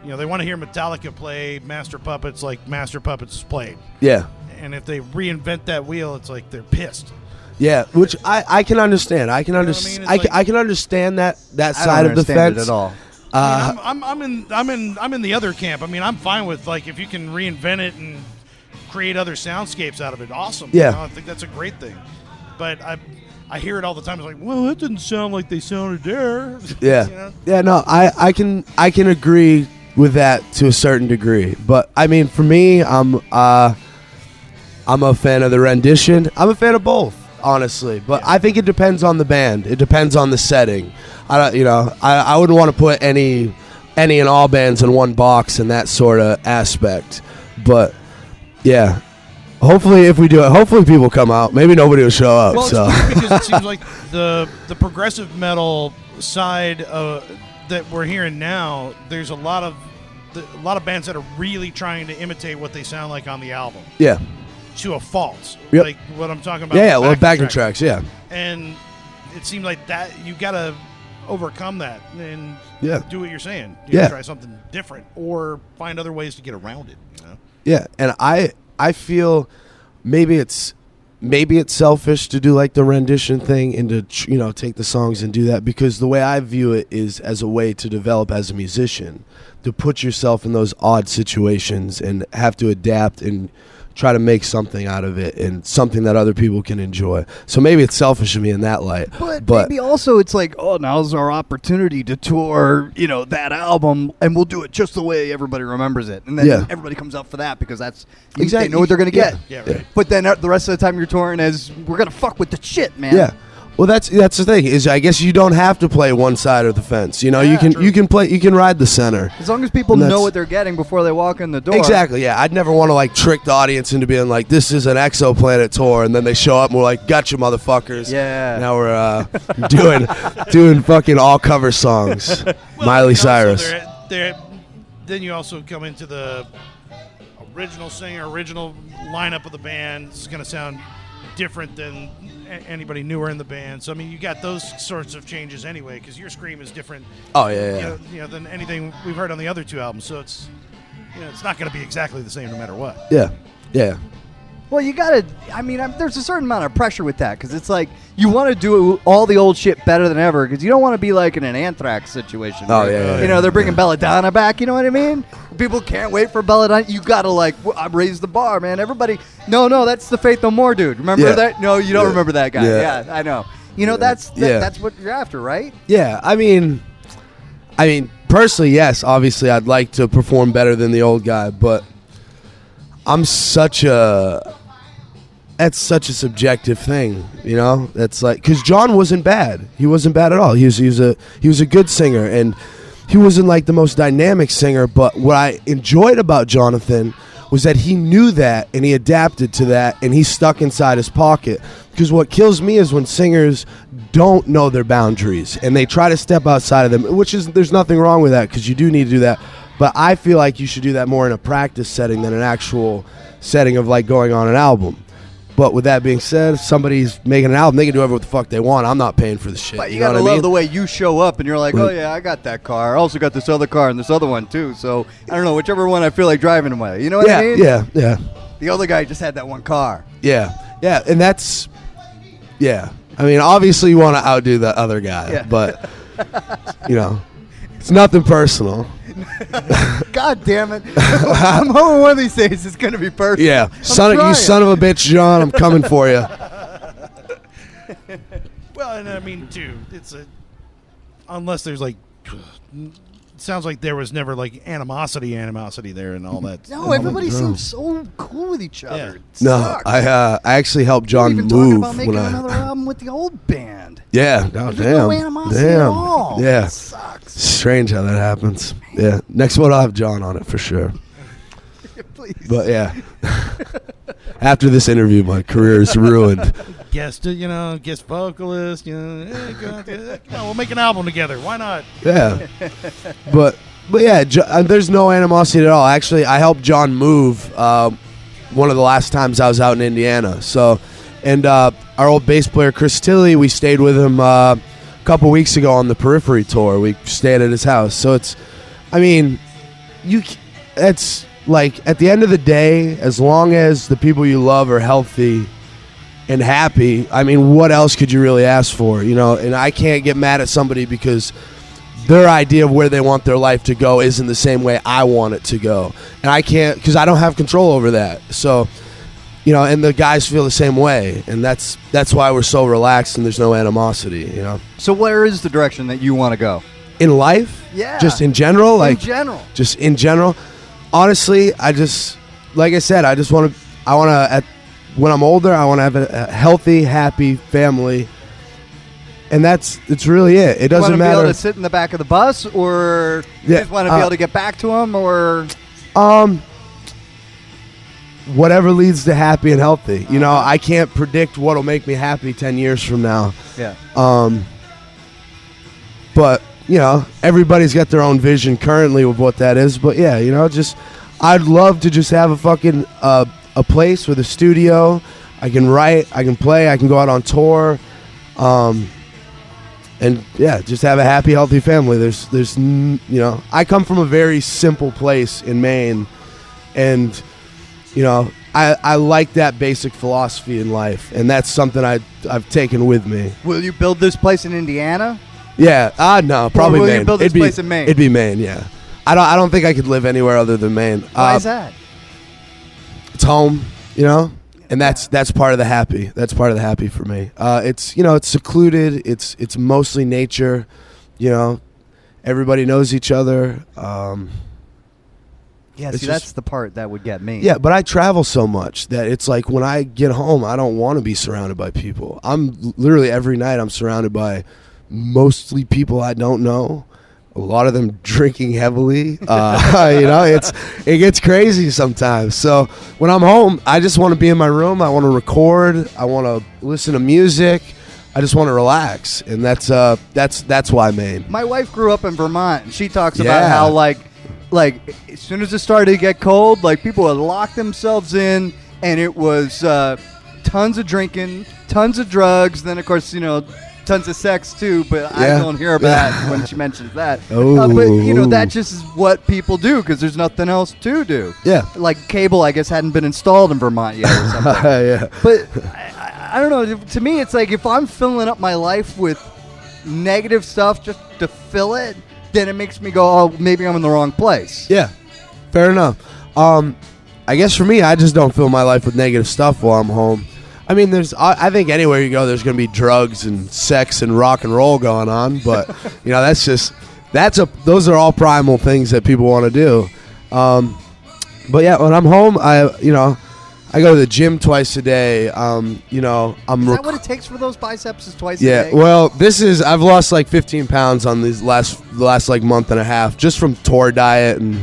you know, they want to hear Metallica play Master Puppets like Master Puppets is played.
Yeah.
And if they reinvent that wheel, it's like they're pissed.
Yeah, which I, I can understand. I can
what I
understand.
mean? It's
I, can,
like-
I can understand that that
I
side
don't
of the
understand
fence
it at all.
I mean, I'm, I'm, I'm in I'm in I'm in the other camp. I mean, I'm fine with like if you can reinvent it and create other soundscapes out of it. Awesome.
Yeah.
You know, I think that's a great thing. But I I hear it all the time. It's like, well, that didn't sound like they sounded there.
Yeah,
You know?
yeah. No, I, I can I can agree with that to a certain degree. But I mean, for me, I'm uh, I'm a fan of the rendition. I'm a fan of both, honestly. But I think it depends on the band. It depends on the setting. I don't, you know, I, I wouldn't want to put any any and all bands in one box and that sort of aspect. But yeah, hopefully if we do it, hopefully people come out. Maybe nobody will show up.
Well,
so
weird because it seems like the the progressive metal side uh, that we're hearing now, there's a lot of the, a lot of bands that are really trying to imitate what they sound like on the album
yeah,
to a fault.
Yep.
Like what I'm talking about.
yeah, yeah. Well, backing
tracks.
tracks. Yeah,
and it seems like that you got to overcome that and
Yeah.
do what you're saying. You
Yeah.
try something different or find other ways to get around it. You know?
Yeah, and I I feel maybe it's maybe it's selfish to do like the rendition thing and to you know take the songs and do that because the way I view it is as a way to develop as a musician to put yourself in those odd situations and have to adapt and try to make something out of it and something that other people can enjoy. So maybe it's selfish of me in that light.
But, maybe also it's like, oh, now's our opportunity to tour, you know, that album, and we'll do it just the way everybody remembers it, and then
Yeah.
everybody comes out for that because that's
Exactly.
They know what they're gonna get.
Yeah, right.
But then uh, the rest of the time you're touring is we're gonna fuck with the shit, man.
Yeah. Well, that's that's the thing is I guess you don't have to play one side of the fence. You know, you can
true.
you can play you can ride the center.
As long as people
And
know
that's-
what they're getting before they walk in the door.
Exactly. Yeah, I'd never want to like trick the audience into being like, "This is an exoplanet tour," and then they show up and we're like, "Gotcha, motherfuckers!"
Yeah.
Now we're uh, doing doing fucking all cover songs.
Well,
Miley
and also
Cyrus.
there- there- then you also come into the original singer, original lineup of the band. This is going to sound different than anybody newer in the band. So I mean, you got those sorts of changes anyway, because your scream is different.
Oh yeah,
You
yeah.
know, you know, than anything we've heard on the other two albums. So it's you know, it's not going to be exactly the same no matter what.
Yeah. Yeah.
Well, you gotta. I mean, I'm, there's a certain amount of pressure with that because it's like you want to do all the old shit better than ever because you don't want to be like in an Anthrax situation.
Oh, yeah, yeah,
You
yeah.
know, they're bringing Belladonna back. You know what I mean? People can't wait for Belladonna. You gotta like w- uh, raise the bar, man. Everybody. No, no, that's the Faith No More dude. Remember
Yeah.
that? No, you don't
Yeah.
remember that guy.
Yeah.
Yeah, I know. You know, that's that,
Yeah.
that's what you're after, right?
Yeah, I mean, I mean, personally, yes. Obviously, I'd like to perform better than the old guy, but I'm such a. That's such a subjective thing, you know. That's like because John wasn't bad. He wasn't bad at all. He was he was a he was a good singer, and he wasn't like the most dynamic singer. But what I enjoyed about Jonathan was that he knew that and he adapted to that, and he stuck inside his pocket. Because what kills me is when singers don't know their boundaries and they try to step outside of them, which is there's nothing wrong with that because you do need to do that. But I feel like you should do that more in a practice setting than an actual setting of like going on an album. But with that being said, if somebody's making an album, they can do whatever the fuck they want. I'm not paying for the shit.
But you,
know
gotta
what I
love
mean?
the way you show up, and you're like, oh yeah, I got that car. I also got this other car and this other one too. So I don't know, whichever one I feel like driving away. You know what
yeah,
I mean?
yeah, yeah,
The other guy just had that one car.
yeah, yeah, and that's yeah. I mean, obviously, you want to outdo the other guy,
Yeah.
but you know, it's nothing personal.
God damn it! I'm hoping one of these days it's gonna be perfect.
Yeah,
I'm
son of you, son of a bitch, John. I'm coming for you.
Well, and I mean, too, it's a unless there's like. It sounds like there was never like animosity, animosity there, and all that.
No, everybody seems so cool with each other.
Yeah.
It
No,
sucks.
I uh, I actually helped
We're
John
even talking
move
about making
when I.
another album with the old band.
Yeah, oh,
There's
damn,
no animosity
damn,
at all.
yeah.
It sucks.
Strange how that happens. Yeah, next one I'll have John on it for sure.
Please.
But yeah, after this interview, my career is ruined.
Guest, you know, guest vocalist. You know, eh, go there, you know, we'll make an album together. Why not?
Yeah, but but yeah, Jo- uh, there's no animosity at all. Actually, I helped John move uh, one of the last times I was out in Indiana. So, and uh, our old bass player Chris Tilley, we stayed with him uh, a couple weeks ago on the Periphery tour. We stayed at his house. So it's, I mean, you, c- it's like at the end of the day, as long as the people you love are healthy and happy, I mean, what else could you really ask for? You know, and I can't get mad at somebody because their idea of where they want their life to go isn't the same way I want it to go. And I can't because I don't have control over that. So, you know, and the guys feel the same way, and that's that's why we're so relaxed and there's no animosity. You know,
So where is the direction that you want to go?
in life,
Yeah.
just in general, like
in general.
just in general. Honestly, I just like I said, I just want to. I want to at when I'm older, I want to have a, a healthy, happy family and that's it's really it. It doesn't
to be
matter.
able to sit in the back of the bus, or you
Yeah,
just want to be
uh,
able to get back to them, or
Um, whatever leads to happy and healthy. You know, I can't predict what'll make me happy ten years from now.
yeah.
Um, but you know, everybody's got their own vision currently of what that is. But yeah, you know, just I'd love to just have a fucking uh, a place with a studio. I can write, I can play, I can go out on tour. Um, and yeah, just have a happy, healthy family. There's, there's, you know, I come from a very simple place in Maine, and you know, I, I like that basic philosophy in life, and that's something I I've taken with me.
Will you build this place in Indiana?
Yeah, ah, no, probably
will you
Maine.
build this
it'd be,
place in Maine?
It'd be Maine. Yeah, I don't, I don't think I could live anywhere other than Maine.
Why
Uh,
is that?
It's home, you know, and that's that's part of the happy. That's part of the happy for me. Uh, it's you know, it's secluded. It's it's mostly nature. You know, everybody knows each other. Um,
Yeah, see,
just-
that's the part that would get me.
Yeah, but I travel so much that it's like when I get home, I don't want to be surrounded by people. I'm literally every night I'm surrounded by mostly people I don't know. A lot of them drinking heavily. Uh, you know, it's it gets crazy sometimes. So when I'm home, I just want to be in my room. I want to record. I want to listen to music. I just want to relax, and that's uh that's that's why Maine.
My wife grew up in Vermont, and she talks about how like, like as soon as it started to get cold, like people would lock themselves in, and it was uh, tons of drinking, tons of drugs. Then of course you know. Tons of sex too, but I don't hear about when she mentions that.
Oh.
Uh, but you know that just is what people do because there's nothing else to do.
Yeah.
like cable, I guess hadn't been installed in Vermont yet or something.
yeah.
But I, I- I don't know. To me, it's like if I'm filling up my life with negative stuff just to fill it, then it makes me go, oh, maybe I'm in the wrong place.
Yeah, fair enough. Um, I guess for me, I just don't fill my life with negative stuff while I'm home. I mean, there's I, I think anywhere you go, there's going to be drugs and sex and rock and roll going on, but you know that's just that's a those are all primal things that people want to do. Um, but yeah, when I'm home, I you know I go to the gym twice a day. Um, you know I'm
Is
rec-
what it takes for those biceps? Is twice
yeah,
a day?
well, this is I've lost like 15 pounds on these last the last like month and a half just from tour diet and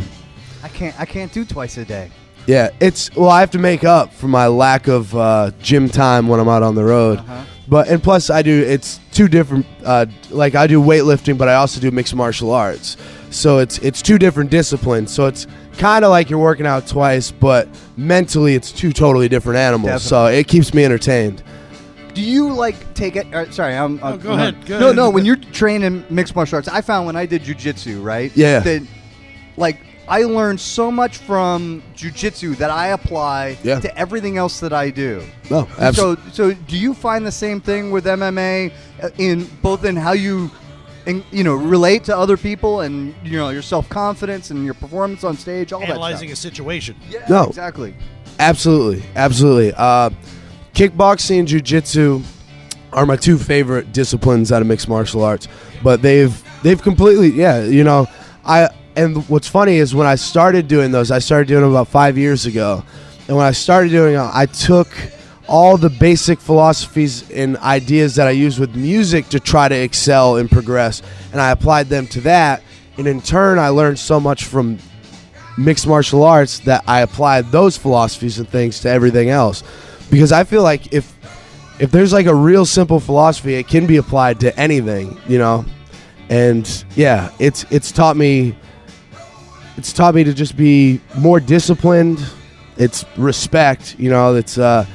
I can't. I can't do twice a day.
Yeah, it's well I have to make up for my lack of uh, gym time when I'm out on the road.
Uh-huh.
But and plus I do it's two different uh, like I do weightlifting but I also do mixed martial arts. So it's it's two different disciplines. So it's kind of like you're working out twice but mentally it's two totally different animals. So it keeps me entertained.
Do you like take it? Uh, sorry, I'm.
Oh,
I'm
go ahead,
no, no. When you're training mixed martial arts, I found when I did jujitsu, right?
Yeah.
That, like, I learned so much from jujitsu that I apply
Yeah.
to everything else that I do.
No, absolutely.
So, so do you find the same thing with MMA uh, in both in how you, in, you know, relate to other people and you know your self confidence and your performance on stage, all
Analyzing a
that stuff.
situation.
Yeah,
No.
exactly.
Absolutely, absolutely. Uh, kickboxing and jujitsu are my two favorite disciplines out of mixed martial arts. But they've they've completely yeah. You know, I and what's funny is when I started doing those, I started doing them about five years ago, and when I started doing them, I took all the basic philosophies and ideas that I use with music to try to excel and progress, and I applied them to that. And in turn, I learned so much from mixed martial arts that I applied those philosophies and things to everything else. Because I feel like if if there's like a real simple philosophy, it can be applied to anything, you know. And yeah, it's it's taught me it's taught me to just be more disciplined. It's respect, you know, it's uh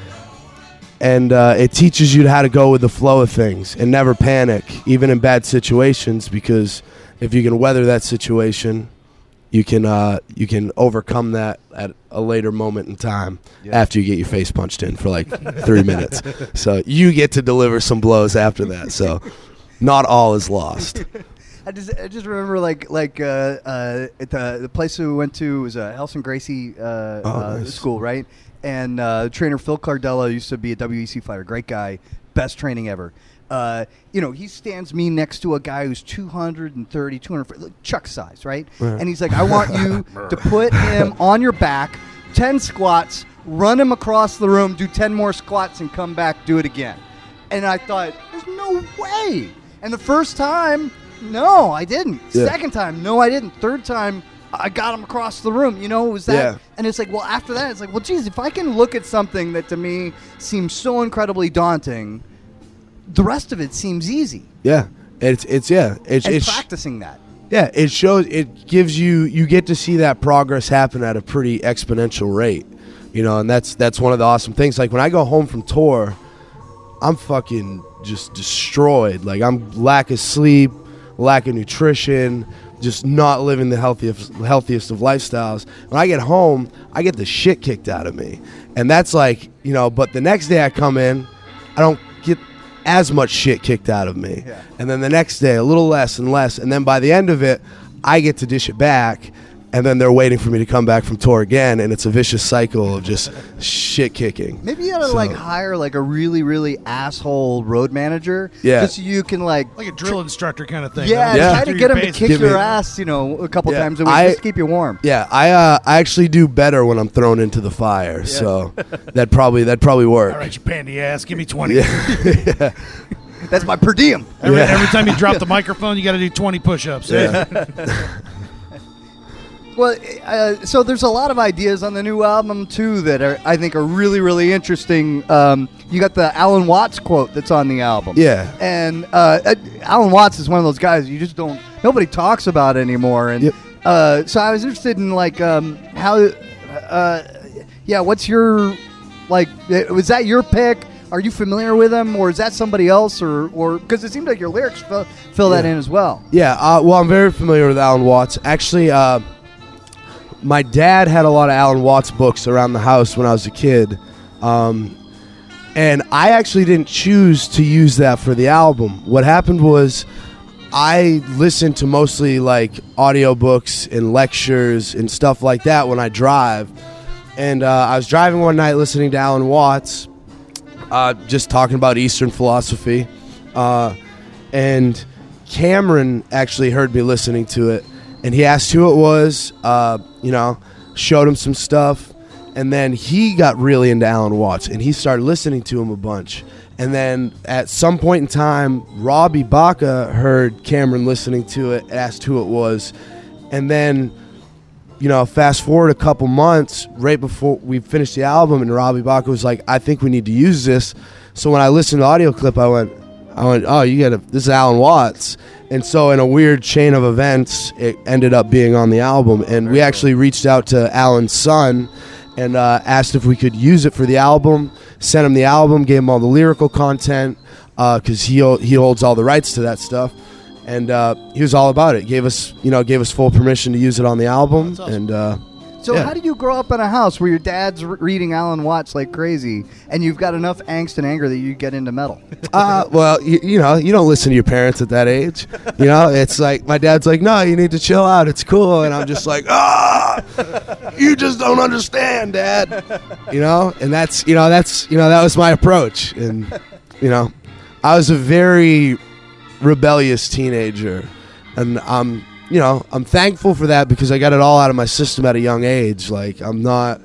and uh, it teaches you how to go with the flow of things and never panic, even in bad situations. Because if you can weather that situation, you can uh, you can overcome that at a later moment in time after you get your face punched in for like three minutes. So you get to deliver some blows after that. So not all is lost.
I just, I just remember like like uh, uh, at the the place we went to was uh, Helson Gracie uh, uh,
Oh, nice.
school, right? And uh, trainer Phil Cardella used to be a WEC fighter, great guy, best training ever. Uh, you know, he stands me next to a guy who's 230, 240, like Chuck size, right? And he's like, I want you to put him on your back, 10 squats, run him across the room, do 10 more squats, and come back, do it again. And I thought, there's no way. And the first time, no, I didn't.
Yeah.
Second time, no, I didn't. Third time, I got him across the room. You know, it was that.
Yeah.
And it's like, well, after that, it's like, well, geez, if I can look at something that to me seems so incredibly daunting, the rest of it seems easy.
Yeah, it's it's yeah, it's
And
it's
practicing that.
yeah, it shows it gives you you get to see that progress happen at a pretty exponential rate, you know, and that's that's one of the awesome things. Like when I go home from tour, I'm fucking just destroyed. Like I'm lack of sleep, lack of nutrition, just not living the healthiest healthiest of lifestyles. When I get home, I get the shit kicked out of me. And that's like, you know, but the next day I come in, I don't get as much shit kicked out of me. And then the next day a little less and less and then by the end of it, I get to dish it back. And then they're waiting for me to come back from tour again, and it's a vicious cycle of just shit kicking.
Maybe you gotta
So-
like hire like a really, really asshole road manager.
Yeah.
Just so you can like
Like a drill instructor kind of thing.
Yeah,
Yeah.
try to get him to kick
Give me-
your ass, you know, a couple
Yeah,
times a week
I-
just to keep you warm.
Yeah, I uh, I actually do better when I'm thrown into the fire. So that probably that probably work.
All right, you pandy ass. Give me 20. yeah.
That's my per diem.
Every,
Yeah.
every time you drop the microphone, you got to do 20 push ups.
Well, uh, so there's a lot of ideas on the new album too that are I think are really really interesting. Um, you got the Alan Watts quote that's on the album.
Yeah.
and uh, Alan Watts is one of those guys you just don't nobody talks about anymore. And
Yep.
uh, so I was interested in like um, how, uh, yeah, what's your like? uh, Was that your pick? Are you familiar with him, or is that somebody else, or or because it seems like your lyrics fill, fill that in as well.
Yeah, uh, well, I'm very familiar with Alan Watts. Actually, uh, my dad had a lot of Alan Watts books around the house when I was a kid. Um, and I actually didn't choose to use that for the album. What happened was I listened to mostly like audiobooks and lectures and stuff like that when I drive. And uh, I was driving one night listening to Alan Watts, uh, just talking about Eastern philosophy. Uh, and Cameron actually heard me listening to it, and he asked who it was. Uh, you know, showed him some stuff, and then he got really into Alan Watts, and he started listening to him a bunch. And then at some point in time, Robbie Baca heard Cameron listening to it, asked who it was, and then you know, fast forward a couple months, right before we finished the album, and Robbie Baca was like, "I think we need to use this." So when I listened to the audio clip, I went, "I went, oh, you got to this is Alan Watts." And so in a weird chain of events, it ended up being on the album, and we actually reached out to Alan's son and uh, asked if we could use it for the album. Sent him the album, gave him all the lyrical content because he he holds all the rights to that stuff and uh, he was all about it. Gave us, you know, gave us full permission to use it on the album, and uh,
So
Yeah.
how did you grow up in a house where your dad's re- reading Alan Watts like crazy, and you've got enough angst and anger that you get into metal?
uh, well, you, you know, you don't listen to your parents at that age. You know, it's like my dad's like, "No, you need to chill out. It's cool," and I'm just like, "Ah, you just don't understand, Dad." You know, and that's you know that's you know that was my approach, and you know, I was a very rebellious teenager, and I'm you know I'm thankful for that because I got it all out of my system at a young age. Like I'm not.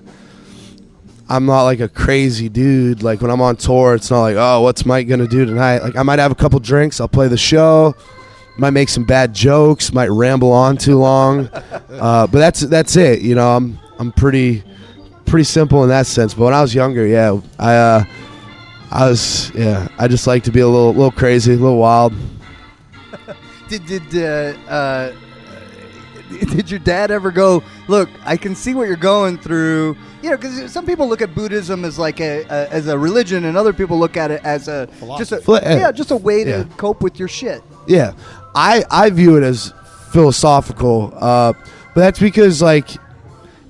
I'm not like a crazy dude. Like when I'm on tour, it's not like, oh, what's Mike gonna do tonight? Like I might have a couple drinks, I'll play the show, might make some bad jokes, might ramble on too long, uh, but that's that's it. You know, I'm I'm pretty pretty simple in that sense. But when I was younger, yeah, I uh, I was yeah, I just like to be a little little crazy, a little wild.
Did did uh, uh, did your dad ever go? Look, I can see what you're going through. You know, because some people look at Buddhism as like a, a as a religion, and other people look at it as a just a yeah, just a way to
Yeah.
cope with your shit.
Yeah, I I view it as philosophical, uh, but that's because like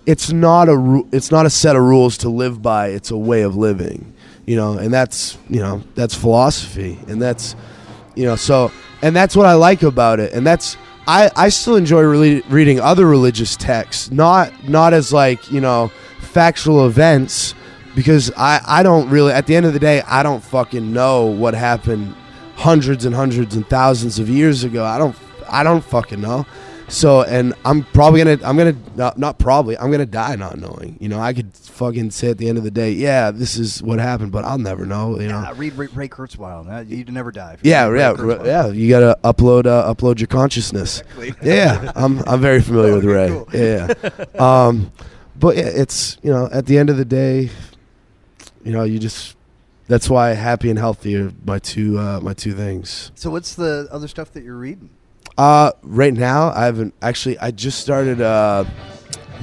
it's not a ru- it's not a set of rules to live by. It's a way of living, you know, and that's you know that's philosophy, and that's you know so and that's what I like about it, and that's I I still enjoy really reading other religious texts, not not as like you know factual events. Because I, I don't really at the end of the day I don't fucking know what happened hundreds and hundreds and thousands of years ago. I don't I don't fucking know. So, and I'm probably gonna, I'm gonna, not, not probably, I'm gonna die not knowing. You know, I could fucking say at the end of the day, yeah, this is what happened, but I'll never know. You know.
Read Ray, Ray Kurzweil. You'd never die.
Yeah, yeah,
Kurzweil.
yeah. You gotta upload, uh, upload your consciousness. Yeah, I'm, I'm very familiar with Ray.
cool.
Yeah, um, but yeah, it's you know, at the end of the day, you know, you just. That's why happy and healthy are my two, uh, my two things.
So what's the other stuff that you're reading?
Uh, right now, I haven't actually. I just started uh,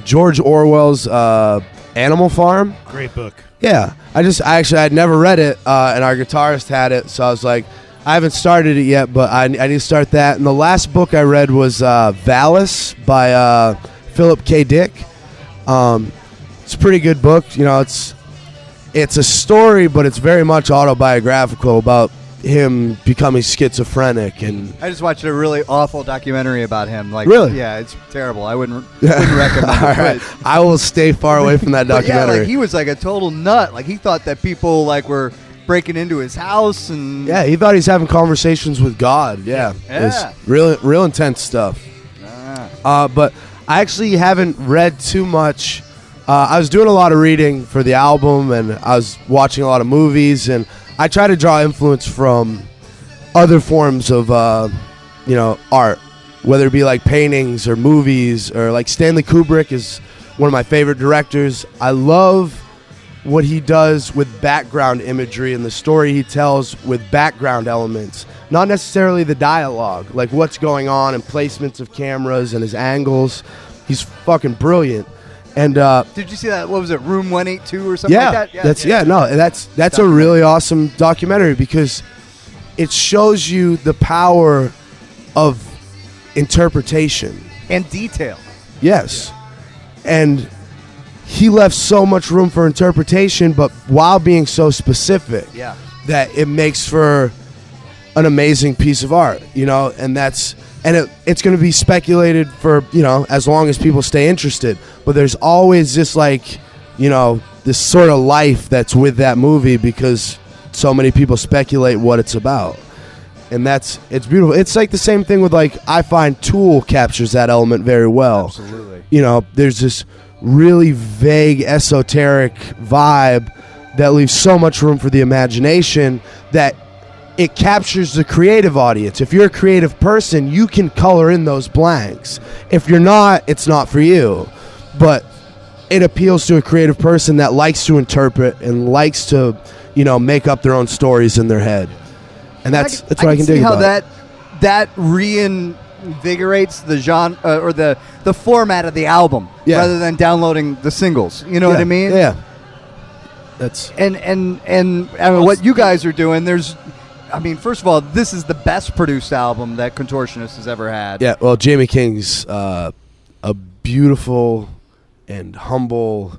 George Orwell's uh, Animal Farm.
Great book.
Yeah, I just I actually I'd never read it, uh, and our guitarist had it, so I was like, I haven't started it yet, but I, I need to start that. And the last book I read was uh, Valis by uh, Philip K. Dick. Um, it's a pretty good book. You know, it's it's a story, but it's very much autobiographical about him becoming schizophrenic and
I just watched a really awful documentary about him. Like,
Really?
Yeah, it's terrible. I wouldn't wouldn't recommend it.
right, I will stay far away from that
But yeah,
documentary.
like he was like a total nut. Like he thought that people like were breaking into his house and
yeah, he thought he's having conversations with God. Yeah,
Yeah.
It was real, real intense stuff.
Ah.
Uh, but I actually haven't read too much. Uh, I was doing a lot of reading for the album, and I was watching a lot of movies, and I try to draw influence from other forms of, uh, you know, art, whether it be like paintings or movies or like Stanley Kubrick is one of my favorite directors. I love what he does with background imagery and the story he tells with background elements, not necessarily the dialogue, like what's going on and placements of cameras and his angles. He's fucking brilliant. And uh,
Did you see that? What was it? Room one eight two or something
yeah,
like that?
Yeah, that's yeah. no, that's that's a really awesome documentary because it shows you the power of interpretation.
And detail.
Yes. And he left so much room for interpretation, but while being so specific
Yeah.
that it makes for an amazing piece of art, you know, and that's and it, it's going to be speculated for you know as long as people stay interested. But there's always this like, you know, this sort of life that's with that movie because so many people speculate what it's about. And that's it's beautiful. It's like the same thing with like I find Tool captures that element very well.
Absolutely.
You know, there's this really vague esoteric vibe that leaves so much room for the imagination that it captures the creative audience. If you're a creative person, you can color in those blanks. If you're not, it's not for you. But it appeals to a creative person that likes to interpret and likes to, you know, make up their own stories in their head. And that's
can-
that's what I can,
see
dig
how
about it.
that that reinvigorates the genre uh, or the the format of the album
Yeah.
rather than downloading the singles. You know what I mean?
Yeah. That's
And and and I mean, what you guys are doing, there's. I mean, first of all, this is the best produced album that Contortionist has ever had.
Yeah, well, Jamie King's uh, a beautiful and humble,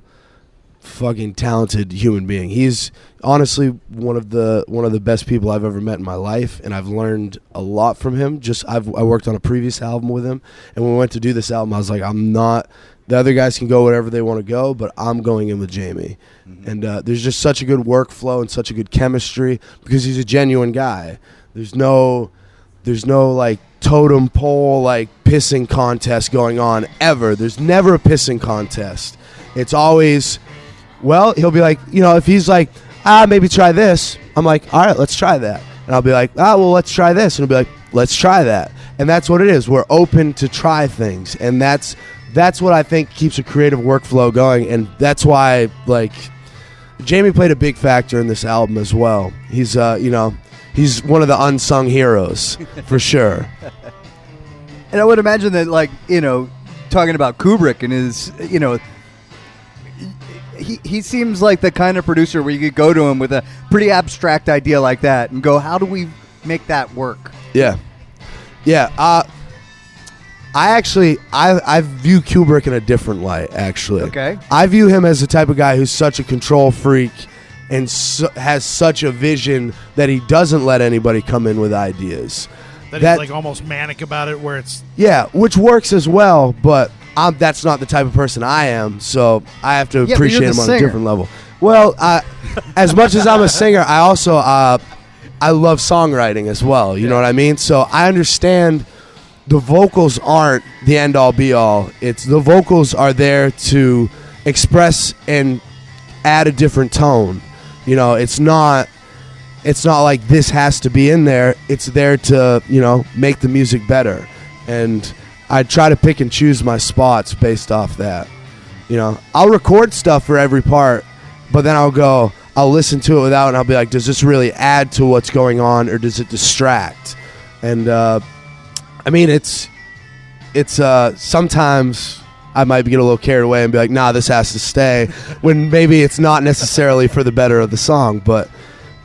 fucking talented human being. He's honestly one of the one of the best people I've ever met in my life, and I've learned a lot from him. Just I've I worked on a previous album with him, and when we went to do this album, I was like, I'm not. The other guys can go wherever they want to go, but I'm going in with Jamie. And uh, there's just such a good workflow and such a good chemistry because he's a genuine guy. There's no there's no like totem pole like pissing contest going on ever. There's never a pissing contest. It's always well, he'll be like, you know, if he's like, ah, maybe try this. I'm like, all right, let's try that. And I'll be like, ah, well, let's try this. And he'll be like, let's try that. And that's what it is. We're open to try things, and that's that's what I think keeps a creative workflow going. And that's why, like, Jamie played a big factor in this album as well. He's, uh, you know, he's one of the unsung heroes for sure.
And I would imagine that, like, you know, talking about Kubrick and his, you know, he, he seems like the kind of producer where you could go to him with a pretty abstract idea like that and go, how do we make that work?
Yeah, yeah. Uh, I actually I I view Kubrick in a different light. Actually,
Okay.
I view him as the type of guy who's such a control freak and su- has such a vision that he doesn't let anybody come in with ideas.
That,
That-
he's like almost manic about it, where it's
Yeah, which works as well, but I'm, that's not the type of person I am, so I have to
but you're
appreciate
the
him on a
singer.
different level. Well, uh, as much as I'm a singer, I also uh, I love songwriting as well. You know what I mean? So I understand the vocals aren't the end all be all. It's the vocals are there to express and add a different tone. You know, it's not it's not like this has to be in there. It's there to, you know, make the music better. And I try to pick and choose my spots based off that. You know, I'll record stuff for every part, but then I'll go, I'll listen to it without, and I'll be like, does this really add to what's going on, or does it distract? And uh, I mean, it's it's uh, sometimes I might get a little carried away and be like, nah, this has to stay, when maybe it's not necessarily for the better of the song, but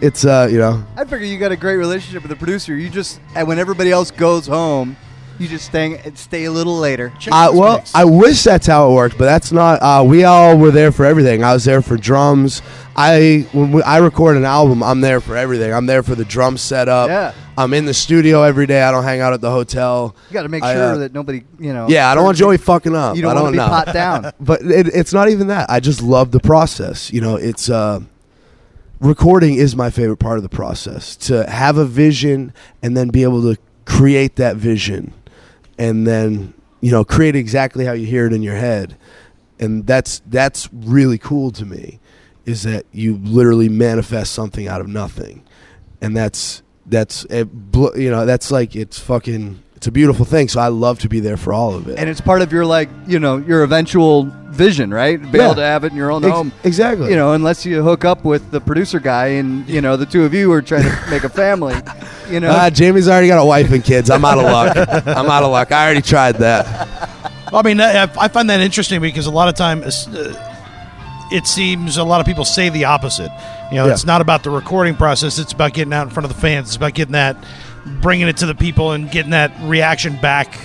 it's uh, you know,
I figure you got a great relationship with the producer. You just and when everybody else goes home, you just stay stay a little later.
Uh, well, I wish that's how it worked, but that's not. Uh, we all were there for everything. I was there for drums. I when we, I record an album, I'm there for everything. I'm there for the drum setup.
Yeah.
I'm in the studio every day. I don't hang out at the hotel.
You got to make
I,
sure
uh,
that nobody, you know.
Yeah, I don't want Joey fucking up.
You don't want to be
know.
pot down.
But it, it's not even that. I just love the process. You know, it's uh, recording is my favorite part of the process. To have a vision and then be able to create that vision, and then you know create exactly how you hear it in your head, and that's that's really cool to me. Is that you literally manifest something out of nothing, and that's that's it, you know that's like it's fucking it's a beautiful thing. So I love to be there for all of it.
and it's part of your like, you know, your eventual vision, right? Be
Yeah.
able to have it in your own
Ex-
home.
exactly.
You know, unless you hook up with the producer guy and you know the two of you are trying to make a family. You know,
Ah, Jamie's already got a wife and kids. I'm out of luck. I'm out of luck. I already tried that.
Well, I mean, I, I find that interesting because a lot of times uh, it seems a lot of people say the opposite. You know,
Yeah.
it's not about the recording process; it's about getting out in front of the fans. It's about getting that, bringing it to the people, and getting that reaction back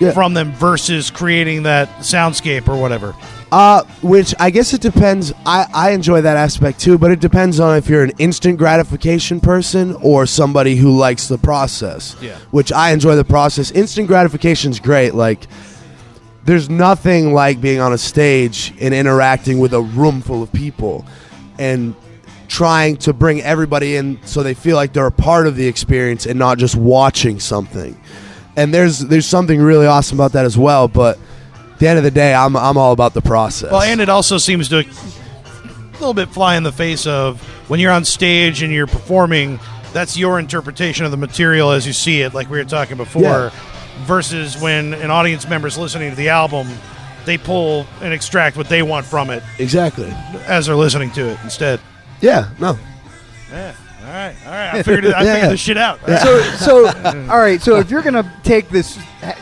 Yeah.
from them versus creating that soundscape or whatever.
Uh, which I guess it depends. I, I enjoy that aspect too, but it depends on if you're an instant gratification person or somebody who likes the process.
Yeah.
Which I enjoy the process. Instant gratification is great. Like, there's nothing like being on a stage and interacting with a room full of people and trying to bring everybody in so they feel like they're a part of the experience and not just watching something. And there's there's something really awesome about that as well, but at the end of the day, I'm I'm all about the process.
Well, and it also seems to a little bit fly in the face of when you're on stage and you're performing. That's your interpretation of the material as you see it, like we were talking before.
Yeah.
Versus when an audience member's listening to the album, they pull and extract what they want from it
exactly.
as they're listening to it instead.
Yeah, no.
Yeah. All right. All right. I figured it, I figured
yeah.
this shit out.
so so all right. So if you're gonna take this,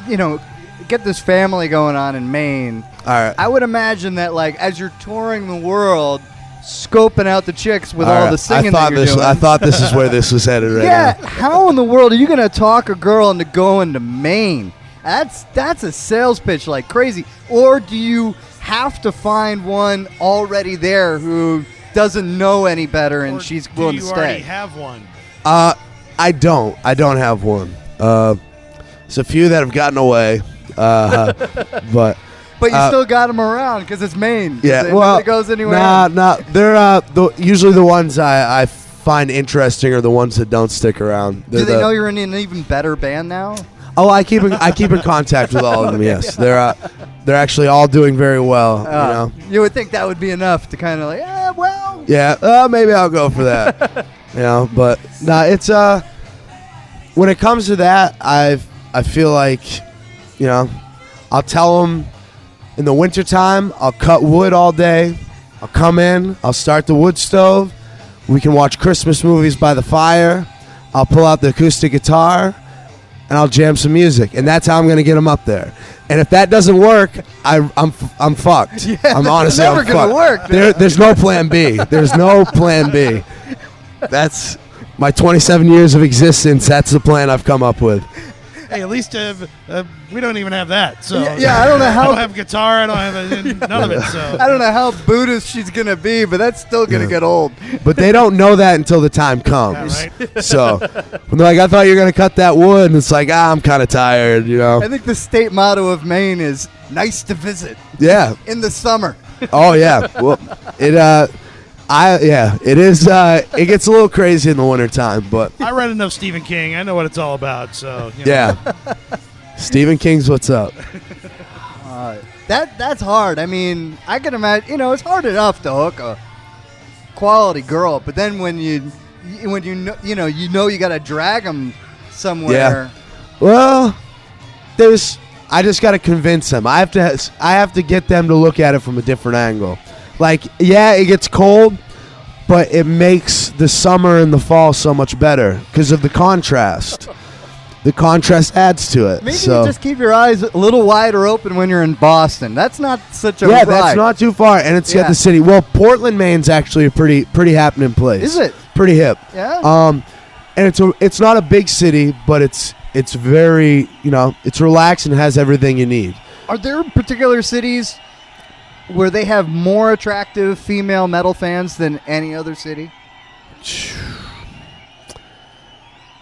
you know, get this family going on in Maine,
All right.
I would imagine that like as you're touring the world, scoping out the chicks with all,
All right.
the singing
I thought
that you're
this
doing.
I thought this is where this was headed right
yeah,
now.
how in the world are you gonna talk a girl into going to Maine? That's that's a sales pitch like crazy. Or do you have to find one already there who doesn't know any better and
Or
she's
do
willing
you
to
already
stay?
have one?
Uh, I don't. I don't have one. Uh, there's a few that have gotten away. Uh, but
But you
Uh,
still got them around because it's Maine.
yeah,
it
well,
goes anywhere.
Nah, nah. They're uh, the, usually the ones I, I find interesting are the ones that don't stick around.
Do
They're
they
the-
know you're in an even better band now?
Oh, I keep in, I keep in contact with all of them. Yes, they're uh, they're actually all doing very well.
Uh,
you know.
you would think that would be enough to kind of like, yeah, well,
Yeah, uh, maybe I'll go for that. you know, but nah, it's uh, when it comes to that, I I feel like, you know, I'll tell them in the wintertime, I'll cut wood all day. I'll come in, I'll start the wood stove. We can watch Christmas movies by the fire. I'll pull out the acoustic guitar and I'll jam some music, and that's how I'm gonna get them up there. And if that doesn't work, I, I'm I'm fucked. I'm honestly
never
I'm
gonna
fucked.
work,
There, there's no plan B. There's no plan B. That's my 27 years of existence. That's the plan I've come up with.
Hey, at least uh, uh, we don't even have that. So
Yeah, yeah, I don't know how.
I don't have guitar. I don't have uh, none of it. So
I don't know how Buddhist she's gonna be, but that's still gonna get old.
But they don't know that until the time comes.
Yeah, right.
So like, "I thought you were gonna cut that wood," and it's like, "Ah, I'm kind of tired," you know?
I think the state motto of Maine is "nice to visit"
Yeah.
in the summer.
Oh yeah. Well, it uh, I yeah, it is. Uh, it gets a little crazy in the wintertime, but
I read enough Stephen King. I know what it's all about. So you know.
yeah. Stephen King's what's up.
Uh, that that's hard. I mean, I can imagine. You know, it's hard enough to hook a quality girl, but then when you when you know you know you know you got to drag them somewhere.
Well, there's. I just got to convince them. I have to. I have to get them to look at it from a different angle. Like, yeah, it gets cold, but it makes the summer and the fall so much better because of the contrast. The contrast adds to it.
Maybe
so.
you just keep your eyes a little wider open when you're in Boston. That's not such a
yeah,
ride.
that's not too far, and it's got the city. Well, Portland, Maine's actually a pretty pretty happening place.
Is it?
pretty hip?
Yeah.
Um, and it's a it's not a big city, but it's it's very you know it's relaxed and has everything you need.
Are there particular cities where they have more attractive female metal fans than any other city?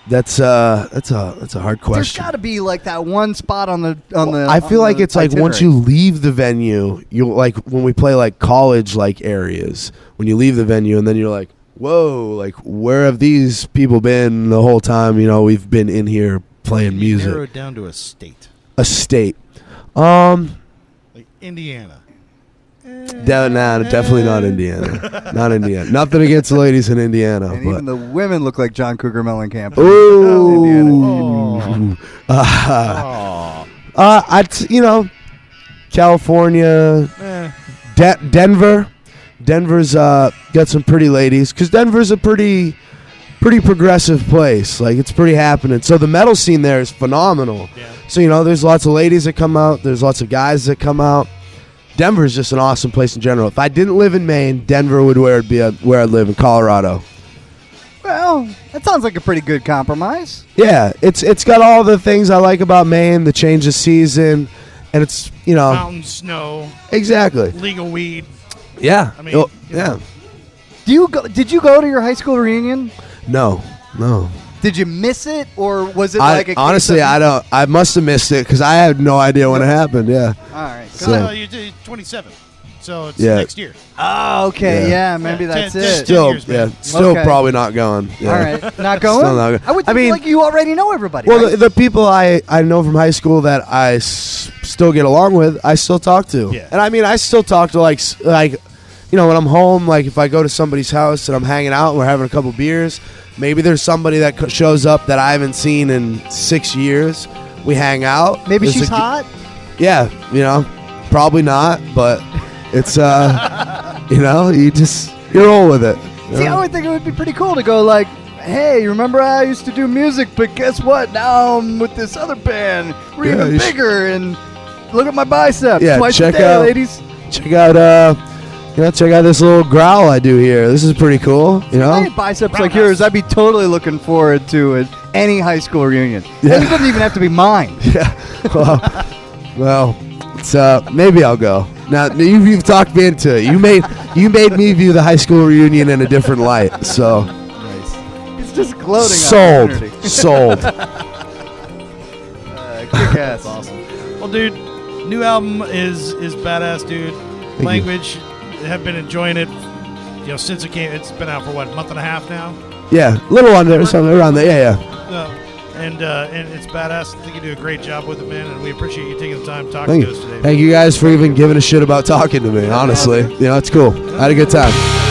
That's uh that's a that's a hard
There's
question.
got to be like that one spot on the on the.
I feel like
the
it's like once you
itinerary.
leave the venue, you like when we play like college like areas. When you leave the venue, and then you're like, "Whoa! Like where have these people been the whole time? You know, we've been in here playing
You
music."
narrow it down to a state
A state. Um,
like Indiana.
De- nah, definitely not Indiana. not Indiana. Nothing against the ladies in Indiana,
and
but
even the women look like John Cougar Mellencamp.
Ooh.
Indiana.
Uh, uh, I t- you know, California,
Eh,
De- Denver. Denver's uh, got some pretty ladies because Denver's a pretty, pretty progressive place. Like it's pretty happening. So the metal scene there is phenomenal.
Yeah.
So you know, there's lots of ladies that come out. There's lots of guys that come out. Denver's just an awesome place in general. If I didn't live in Maine, Denver would where it'd be uh, where I'd live in Colorado.
Well, that sounds like a pretty good compromise.
Yeah, it's it's got all the things I like about Maine. The change of season, and it's you know
mountain snow,
exactly.
legal weed.
Yeah,
I mean,
Oh, yeah.
know.
Do you go? Did you go to your high school reunion?
No, no.
Did you miss it, or was it
I,
like a case
honestly,
of-
I don't. I must have missed it because I had no idea when it happened. Yeah.
All right.
So-
Well, you did 27, so it's
Yeah.
next year.
Oh, okay.
Yeah.
Yeah, maybe
Yeah,
that's
ten-
it.
Still,
years,
yeah. Still,
Okay.
probably not going. Yeah.
All right, not going.
Still not going.
I would
I mean-
like you already know everybody.
Well,
right?
the, the people I, I know from high school that I s- still get along with, I still talk to.
Yeah.
And I mean, I still talk to like like, you know, when I'm home, like if I go to somebody's house and I'm hanging out and we're having a couple beers, maybe there's somebody that shows up that I haven't seen in six years. We hang out.
maybe
There's
she's
a
hot.
Yeah, you know, probably not, but it's uh, you know, you just you roll with it.
See, I
know?
would think it would be pretty cool to go like, "Hey, remember I used to do music, but guess what? Now I'm with this other band. We're
Yeah,
even
you sh-
bigger, and look at my biceps.
Yeah, check out-
ladies.
check out uh, you know, check out this little growl I do here. This is pretty cool. You
If I
know,
had biceps like yours, I'd be totally looking forward to it. Any high school reunion.
Yeah.
And it doesn't even have to be mine.
well, well, it's uh, maybe I'll go. Now you, you've talked me into it. You made you made me view the high school reunion in a different light. So nice.
It's just gloating.
sold, sold.
Uh, kick ass.
Well, dude, new album is is badass, dude.
you.
Language, have been enjoying it. You know, since it came, it's been out for what a month and a half now.
Yeah, little under something around there. Yeah, yeah.
Uh, and uh, and it's badass. I think you do a great job with it, man. And we appreciate you taking the time talking
Thank
to
you.
us today.
Thank you guys for even giving a shit about talking to me. Honestly, you know, it's cool. I had a good time.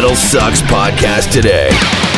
Metal Sucks podcast today.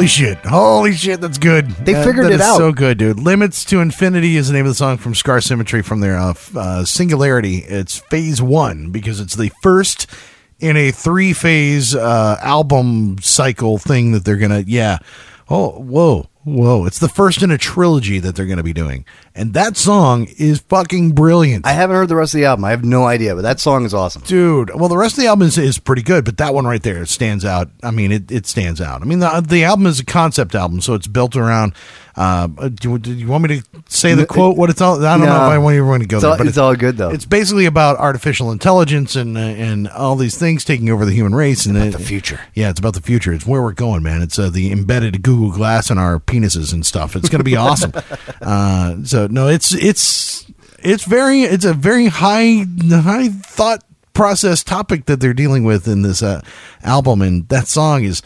Holy shit! Holy shit! That's good.
They
That-
figured
that
it
is
out.
So good, dude. Limits to Infinity is the name of the song from Scar Symmetry from their uh, uh, Singularity. It's Phase One because it's the first in a three phase uh, album cycle thing that they're gonna. Yeah. Oh, whoa, whoa! It's the first in a trilogy that they're gonna be doing, and that song is fucking brilliant.
I haven't heard the rest of the album. I have no idea, but that song is awesome.
Dude, well, the rest of the album is, is pretty good, but that one right there stands out. I mean, it, it stands out. I mean, the, the album is a concept album, so it's built around. Uh, do, you- do you want me to say the quote? What it's all? I don't know
No.
if I want you to go
It's
there,
all-
but
it's all good, though.
It's basically about artificial intelligence and uh, and all these things taking over the human race and
about the future.
Yeah, it's about the future. It's where we're going, man. It's uh, the embedded Google Glass in our penises and stuff. It's going to be awesome. Uh, so no, it's it's it's very it's a very high high thought process topic that they're dealing with in this uh, album, and that song is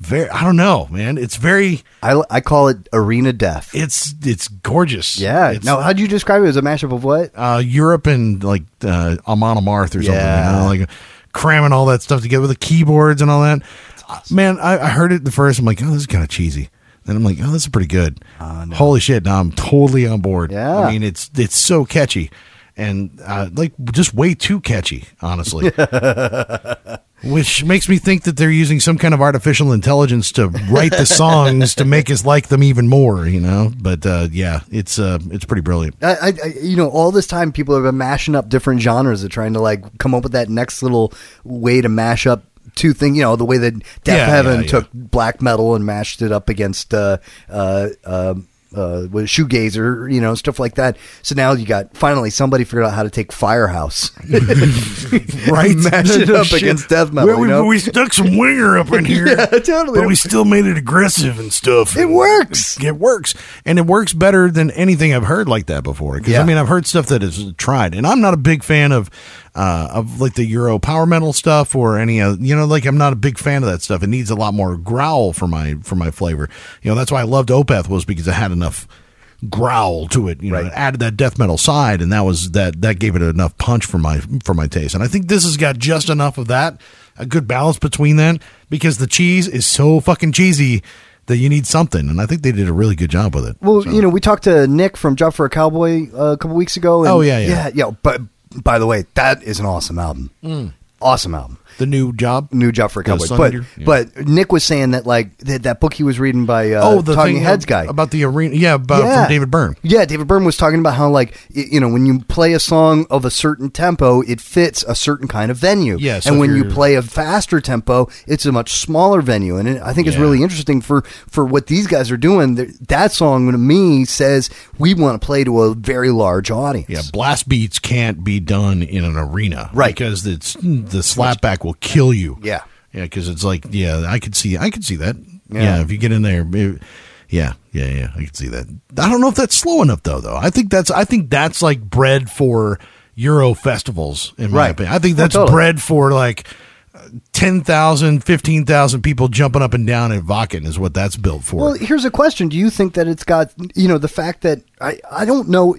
very. I don't know, man. It's very.
I, I call it Arena Death.
It's it's gorgeous.
Yeah.
It's,
now, how'd you describe it as a mashup of what?
uh, Europe and like uh, Amon Amarth or something.
Yeah.
You know, like cramming all that stuff together with the keyboards and all that. Man, I, I heard it the first. I'm like, oh, this is kind of cheesy. Then I'm like, oh, this is pretty good. Holy shit! Now I'm totally on board.
Yeah.
I mean, it's it's so catchy, and uh, like just way too catchy, honestly. Which makes me think that they're using some kind of artificial intelligence to write the songs to make us like them even more, you know. But uh, yeah, it's uh, it's pretty brilliant.
I, I, I- you know, all this time people have been mashing up different genres of trying to like come up with that next little way to mash up two things. You know, the way that Death
Yeah,
Heaven
yeah,
took black metal and mashed it up against uh, uh, um uh, with shoegazer, you know, stuff like that. So now you got finally somebody figured out how to take Firehouse,
right?
Mash it up
Shit.
against death metal.
Well, we,
you know?
we stuck some winger up in here,
Yeah, totally.
but we still made it aggressive and stuff.
It works.
It works, and it works better than anything I've heard like that before. Because
Yeah.
I mean, I've heard stuff that is tried, and I'm not a big fan of uh, of like the Euro power metal stuff or any uh, you know, like I'm not a big fan of that stuff. It needs a lot more growl for my for my flavor. You know, that's why I loved Opeth was because it had enough growl to it. You know,
Right.
it added that death metal side, and that was that that gave it enough punch for my for my taste. And I think this has got just enough of that, a good balance between that, because the cheese is so fucking cheesy that you need something, and I think they did a really good job with it.
Well,
So-
you know, we talked to Nick from Job for a Cowboy uh, a couple weeks ago. And
Oh, yeah, yeah.
yeah, yeah. But by the way, that is an awesome album. Mm. Awesome album.
The new job.
New job for a.
Sun
But
Yeah.
but Nick was saying that like that, that book he was reading by uh,
oh, the
Talking Heads guy
about the arena. Yeah, about from David Byrne.
Yeah, David Byrne was talking about how like you know when you play a song of a certain tempo, it fits a certain kind of venue.
Yeah, so
and when you play a faster tempo, it's a much smaller venue. And it, I think it's really interesting for for what these guys are doing. That song to me says we want to play to a very large audience.
Yeah, blast beats can't be done in an arena,
Right.
Because it's the slapback will kill you.
Yeah.
yeah, because it's like, yeah, I could see, I could see that. Yeah,
Yeah.
if you get in there, it- yeah, yeah, yeah, I could see that. I don't know if that's slow enough though. Though I think that's, I think that's like bred for Euro festivals. In my
Right.
opinion, I think
Oh,
that's
totally.
bred for like. 10,000, 15,000 people jumping up and down at Wacken is what that's built for.
Well, here's a question: Do you think that it's got you know the fact that I I don't know?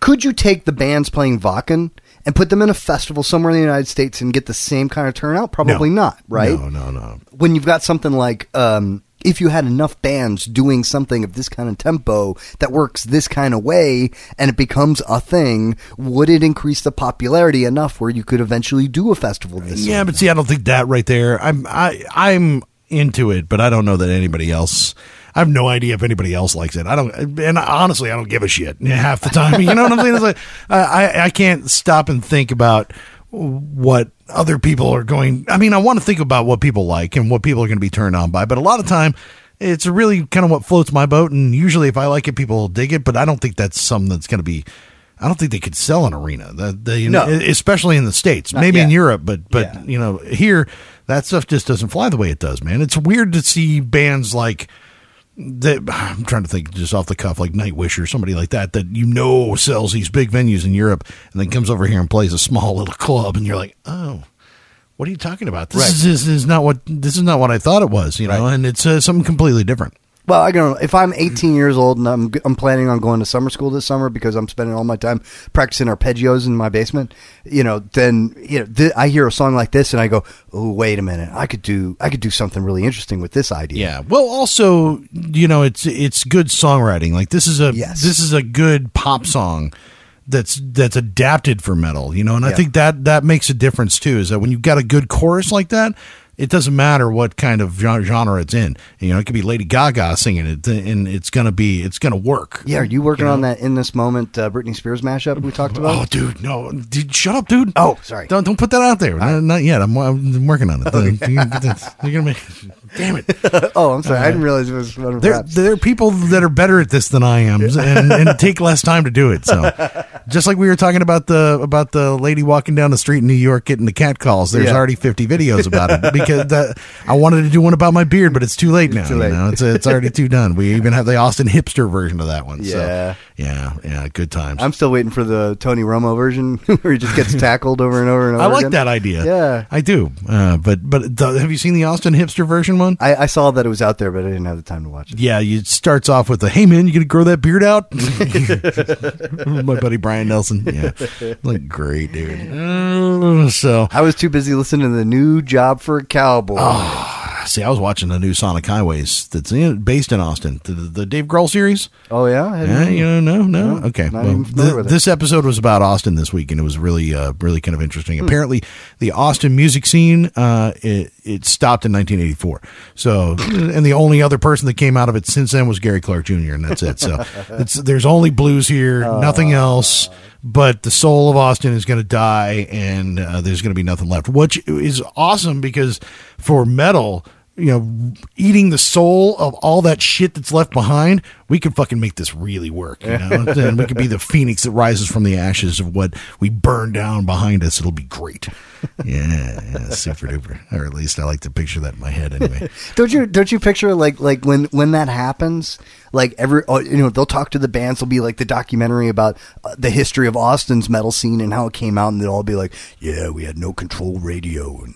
Could you take the bands playing Wacken and put them in a festival somewhere in the United States and get the same kind of turnout? Probably
No.
not, right?
No, no, no.
When you've got something like. Um, if you had enough bands doing something of this kind of tempo that works this kind of way and it becomes a thing, would it increase the popularity enough where you could eventually do a festival this
Yeah, but see, I don't think that right there. I'm I I'm into it, but I don't know that anybody else. I have no idea if anybody else likes it. I don't, and honestly, I don't give a shit half the time. You know what I'm saying? It's like I I, can't stop and think about what other people are going. I mean, I want to think about what people like and what people are going to be turned on by, but a lot of time. It's really kind of what floats my boat, and usually, if I like it, people will dig it. But I don't think that's something that's going to be. I don't think they could sell an arena.
No.
especially in the states,
Not
maybe in. Europe, but but
Yeah.
you know here that stuff just doesn't fly the way it does, man. It's weird to see bands like that. I'm trying to think just off the cuff, like Nightwish or somebody like that, that you know sells these big venues in Europe, and then comes over here and plays a small little club, and you're like, oh. What are you talking about? This,
Right.
is, this is not what this is not what I thought it was, you know,
Right.
and it's uh, something completely different.
Well, I don't know. If I'm 18 years old and I'm I'm planning on going to summer school this summer because I'm spending all my time practicing arpeggios in my basement, you know, then you know, th- I hear a song like this and I go, "Oh, wait a minute. I could do I could do something really interesting with this idea."
Yeah. Well, also, you know, it's it's good songwriting. Like this is a
Yes.
this is a good pop song that's that's adapted for metal. You know, and I
Yeah.
think that that makes a difference too. Is that when you've got a good chorus like that. It doesn't matter what kind of genre it's in. You know, it could be Lady Gaga singing it, and it's gonna be, it's gonna work.
Yeah, are you working on that in this moment uh, Britney Spears mashup we talked about?
Oh, dude, no, dude, shut up, dude.
Oh, sorry.
Don't don't put that out there. Not, not yet. I'm, I'm working on it. You're gonna you're gonna make. Damn it.
oh, I'm sorry. I didn't realize it was one of
There,
raps.
there are people that are better at this than I am, and, and take less time to do it. So, just like we were talking about the about the lady walking down the street in New York getting the cat calls, there's
Yeah.
already 50 videos about it because that, I wanted to do one about my beard, but it's too late now.
too
you know? it's it's already too done. We even have the Austin hipster version of that one.
Yeah.
So, yeah, yeah, good times.
I'm still waiting for the Tony Romo version where he just gets tackled over and over and over.
I like
again.
that idea.
Yeah.
I do. Uh, but but the, have you seen the Austin hipster version one?
I, I saw that it was out there, but I didn't have the time to watch it.
Yeah, it starts off with the "Hey man, you gonna grow that beard out?" My buddy Brian Nelson. Yeah, like great dude. Uh, so
I was too busy listening to the new job for a cowboy.
Ah. see, I was watching the new Sonic Highways that's in, based in Austin, the, the Dave Grohl series.
Oh yeah,
Yeah, you know, no, no.
No,
okay. Well, th- this episode was about Austin this week, and it was really, uh, really kind of
Hmm.
interesting. Apparently, the Austin music scene uh, it, it stopped in 1984. So, and the only other person that came out of it since then was Gary Clark Jr., and that's it. So, it's there's only blues here, nothing else. But the soul of Austin is going to die, and uh, there's going to be nothing left, which is awesome because for metal you know, eating the soul of all that shit that's left behind, we can fucking make this really work. You know, and we could be the phoenix that rises from the ashes of what we burn down behind us. It'll be great. Yeah, yeah super duper. Or at least I like to picture that in my head anyway.
Don't you don't you picture like like when when that happens? Like every oh, you know they'll talk to the bands. There'll be like the documentary about uh, the history of Austin's metal scene and how it came out, and they'll all be like, "Yeah, we had no control radio and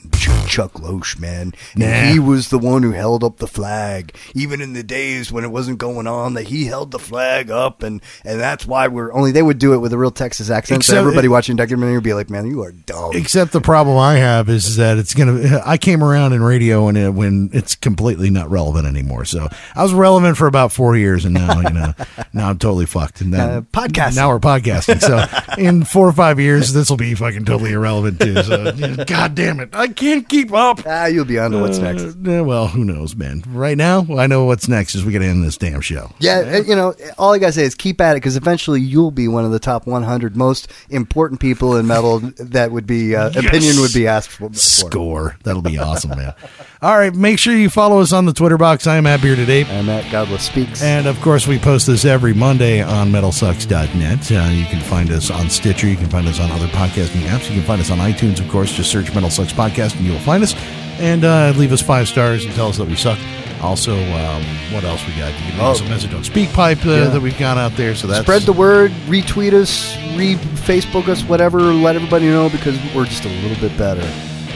Chuck Loesch, man, and
Nah.
he was the one who held up the flag, even in the days when it wasn't going on. That he held the flag up, and and that's why we're only they would do it with a real Texas accent. so
Except-
everybody watching the documentary would be like, "Man, you are dumb."
Except the problem I have is that it's gonna. I came around in radio and it, when it's completely not relevant anymore. So I was relevant for about four years, and now you know, now I'm totally fucked. And then
Uh, podcasting.
Now we're podcasting. So in four or five years, this will be fucking totally irrelevant too. So god damn it, I can't keep up.
Ah, you'll be on to what's next.
Uh, well, who knows, man? Right now, I know what's next is we got to end this damn show.
Yeah, uh, you know, all I gotta say is keep at it because eventually you'll be one of the top 100 most important people in metal that would be uh,
Yes.
opinion would be asked for. for.
Score. That'll be awesome, man. All right, make sure you follow us on the Twitter box. I am at Bearded Ape.
I'm at Godless Speaks.
And of course, we post this every Monday on metalsucks.net. Uh, you can find us on Stitcher. You can find us on other podcasting apps. You can find us on iTunes, of course. Just search Metal Sucks Podcast and you'll find us. And uh, leave us five stars and tell us that we suck. Also, um, what else we got? You can leave us a message on SpeakPipe uh,
Yeah.
that we've got out there. So that's
Spread the word, retweet us, re Facebook us, whatever. Let everybody know because we're just a little bit better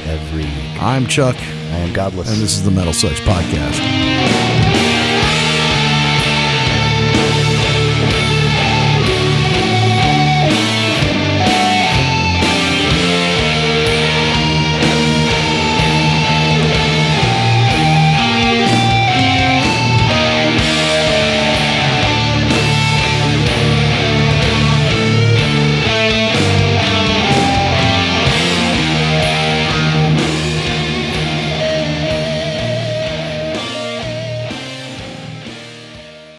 every week.
I'm Chuck,
I am Godless.
and this is the Metal Sucks Podcast.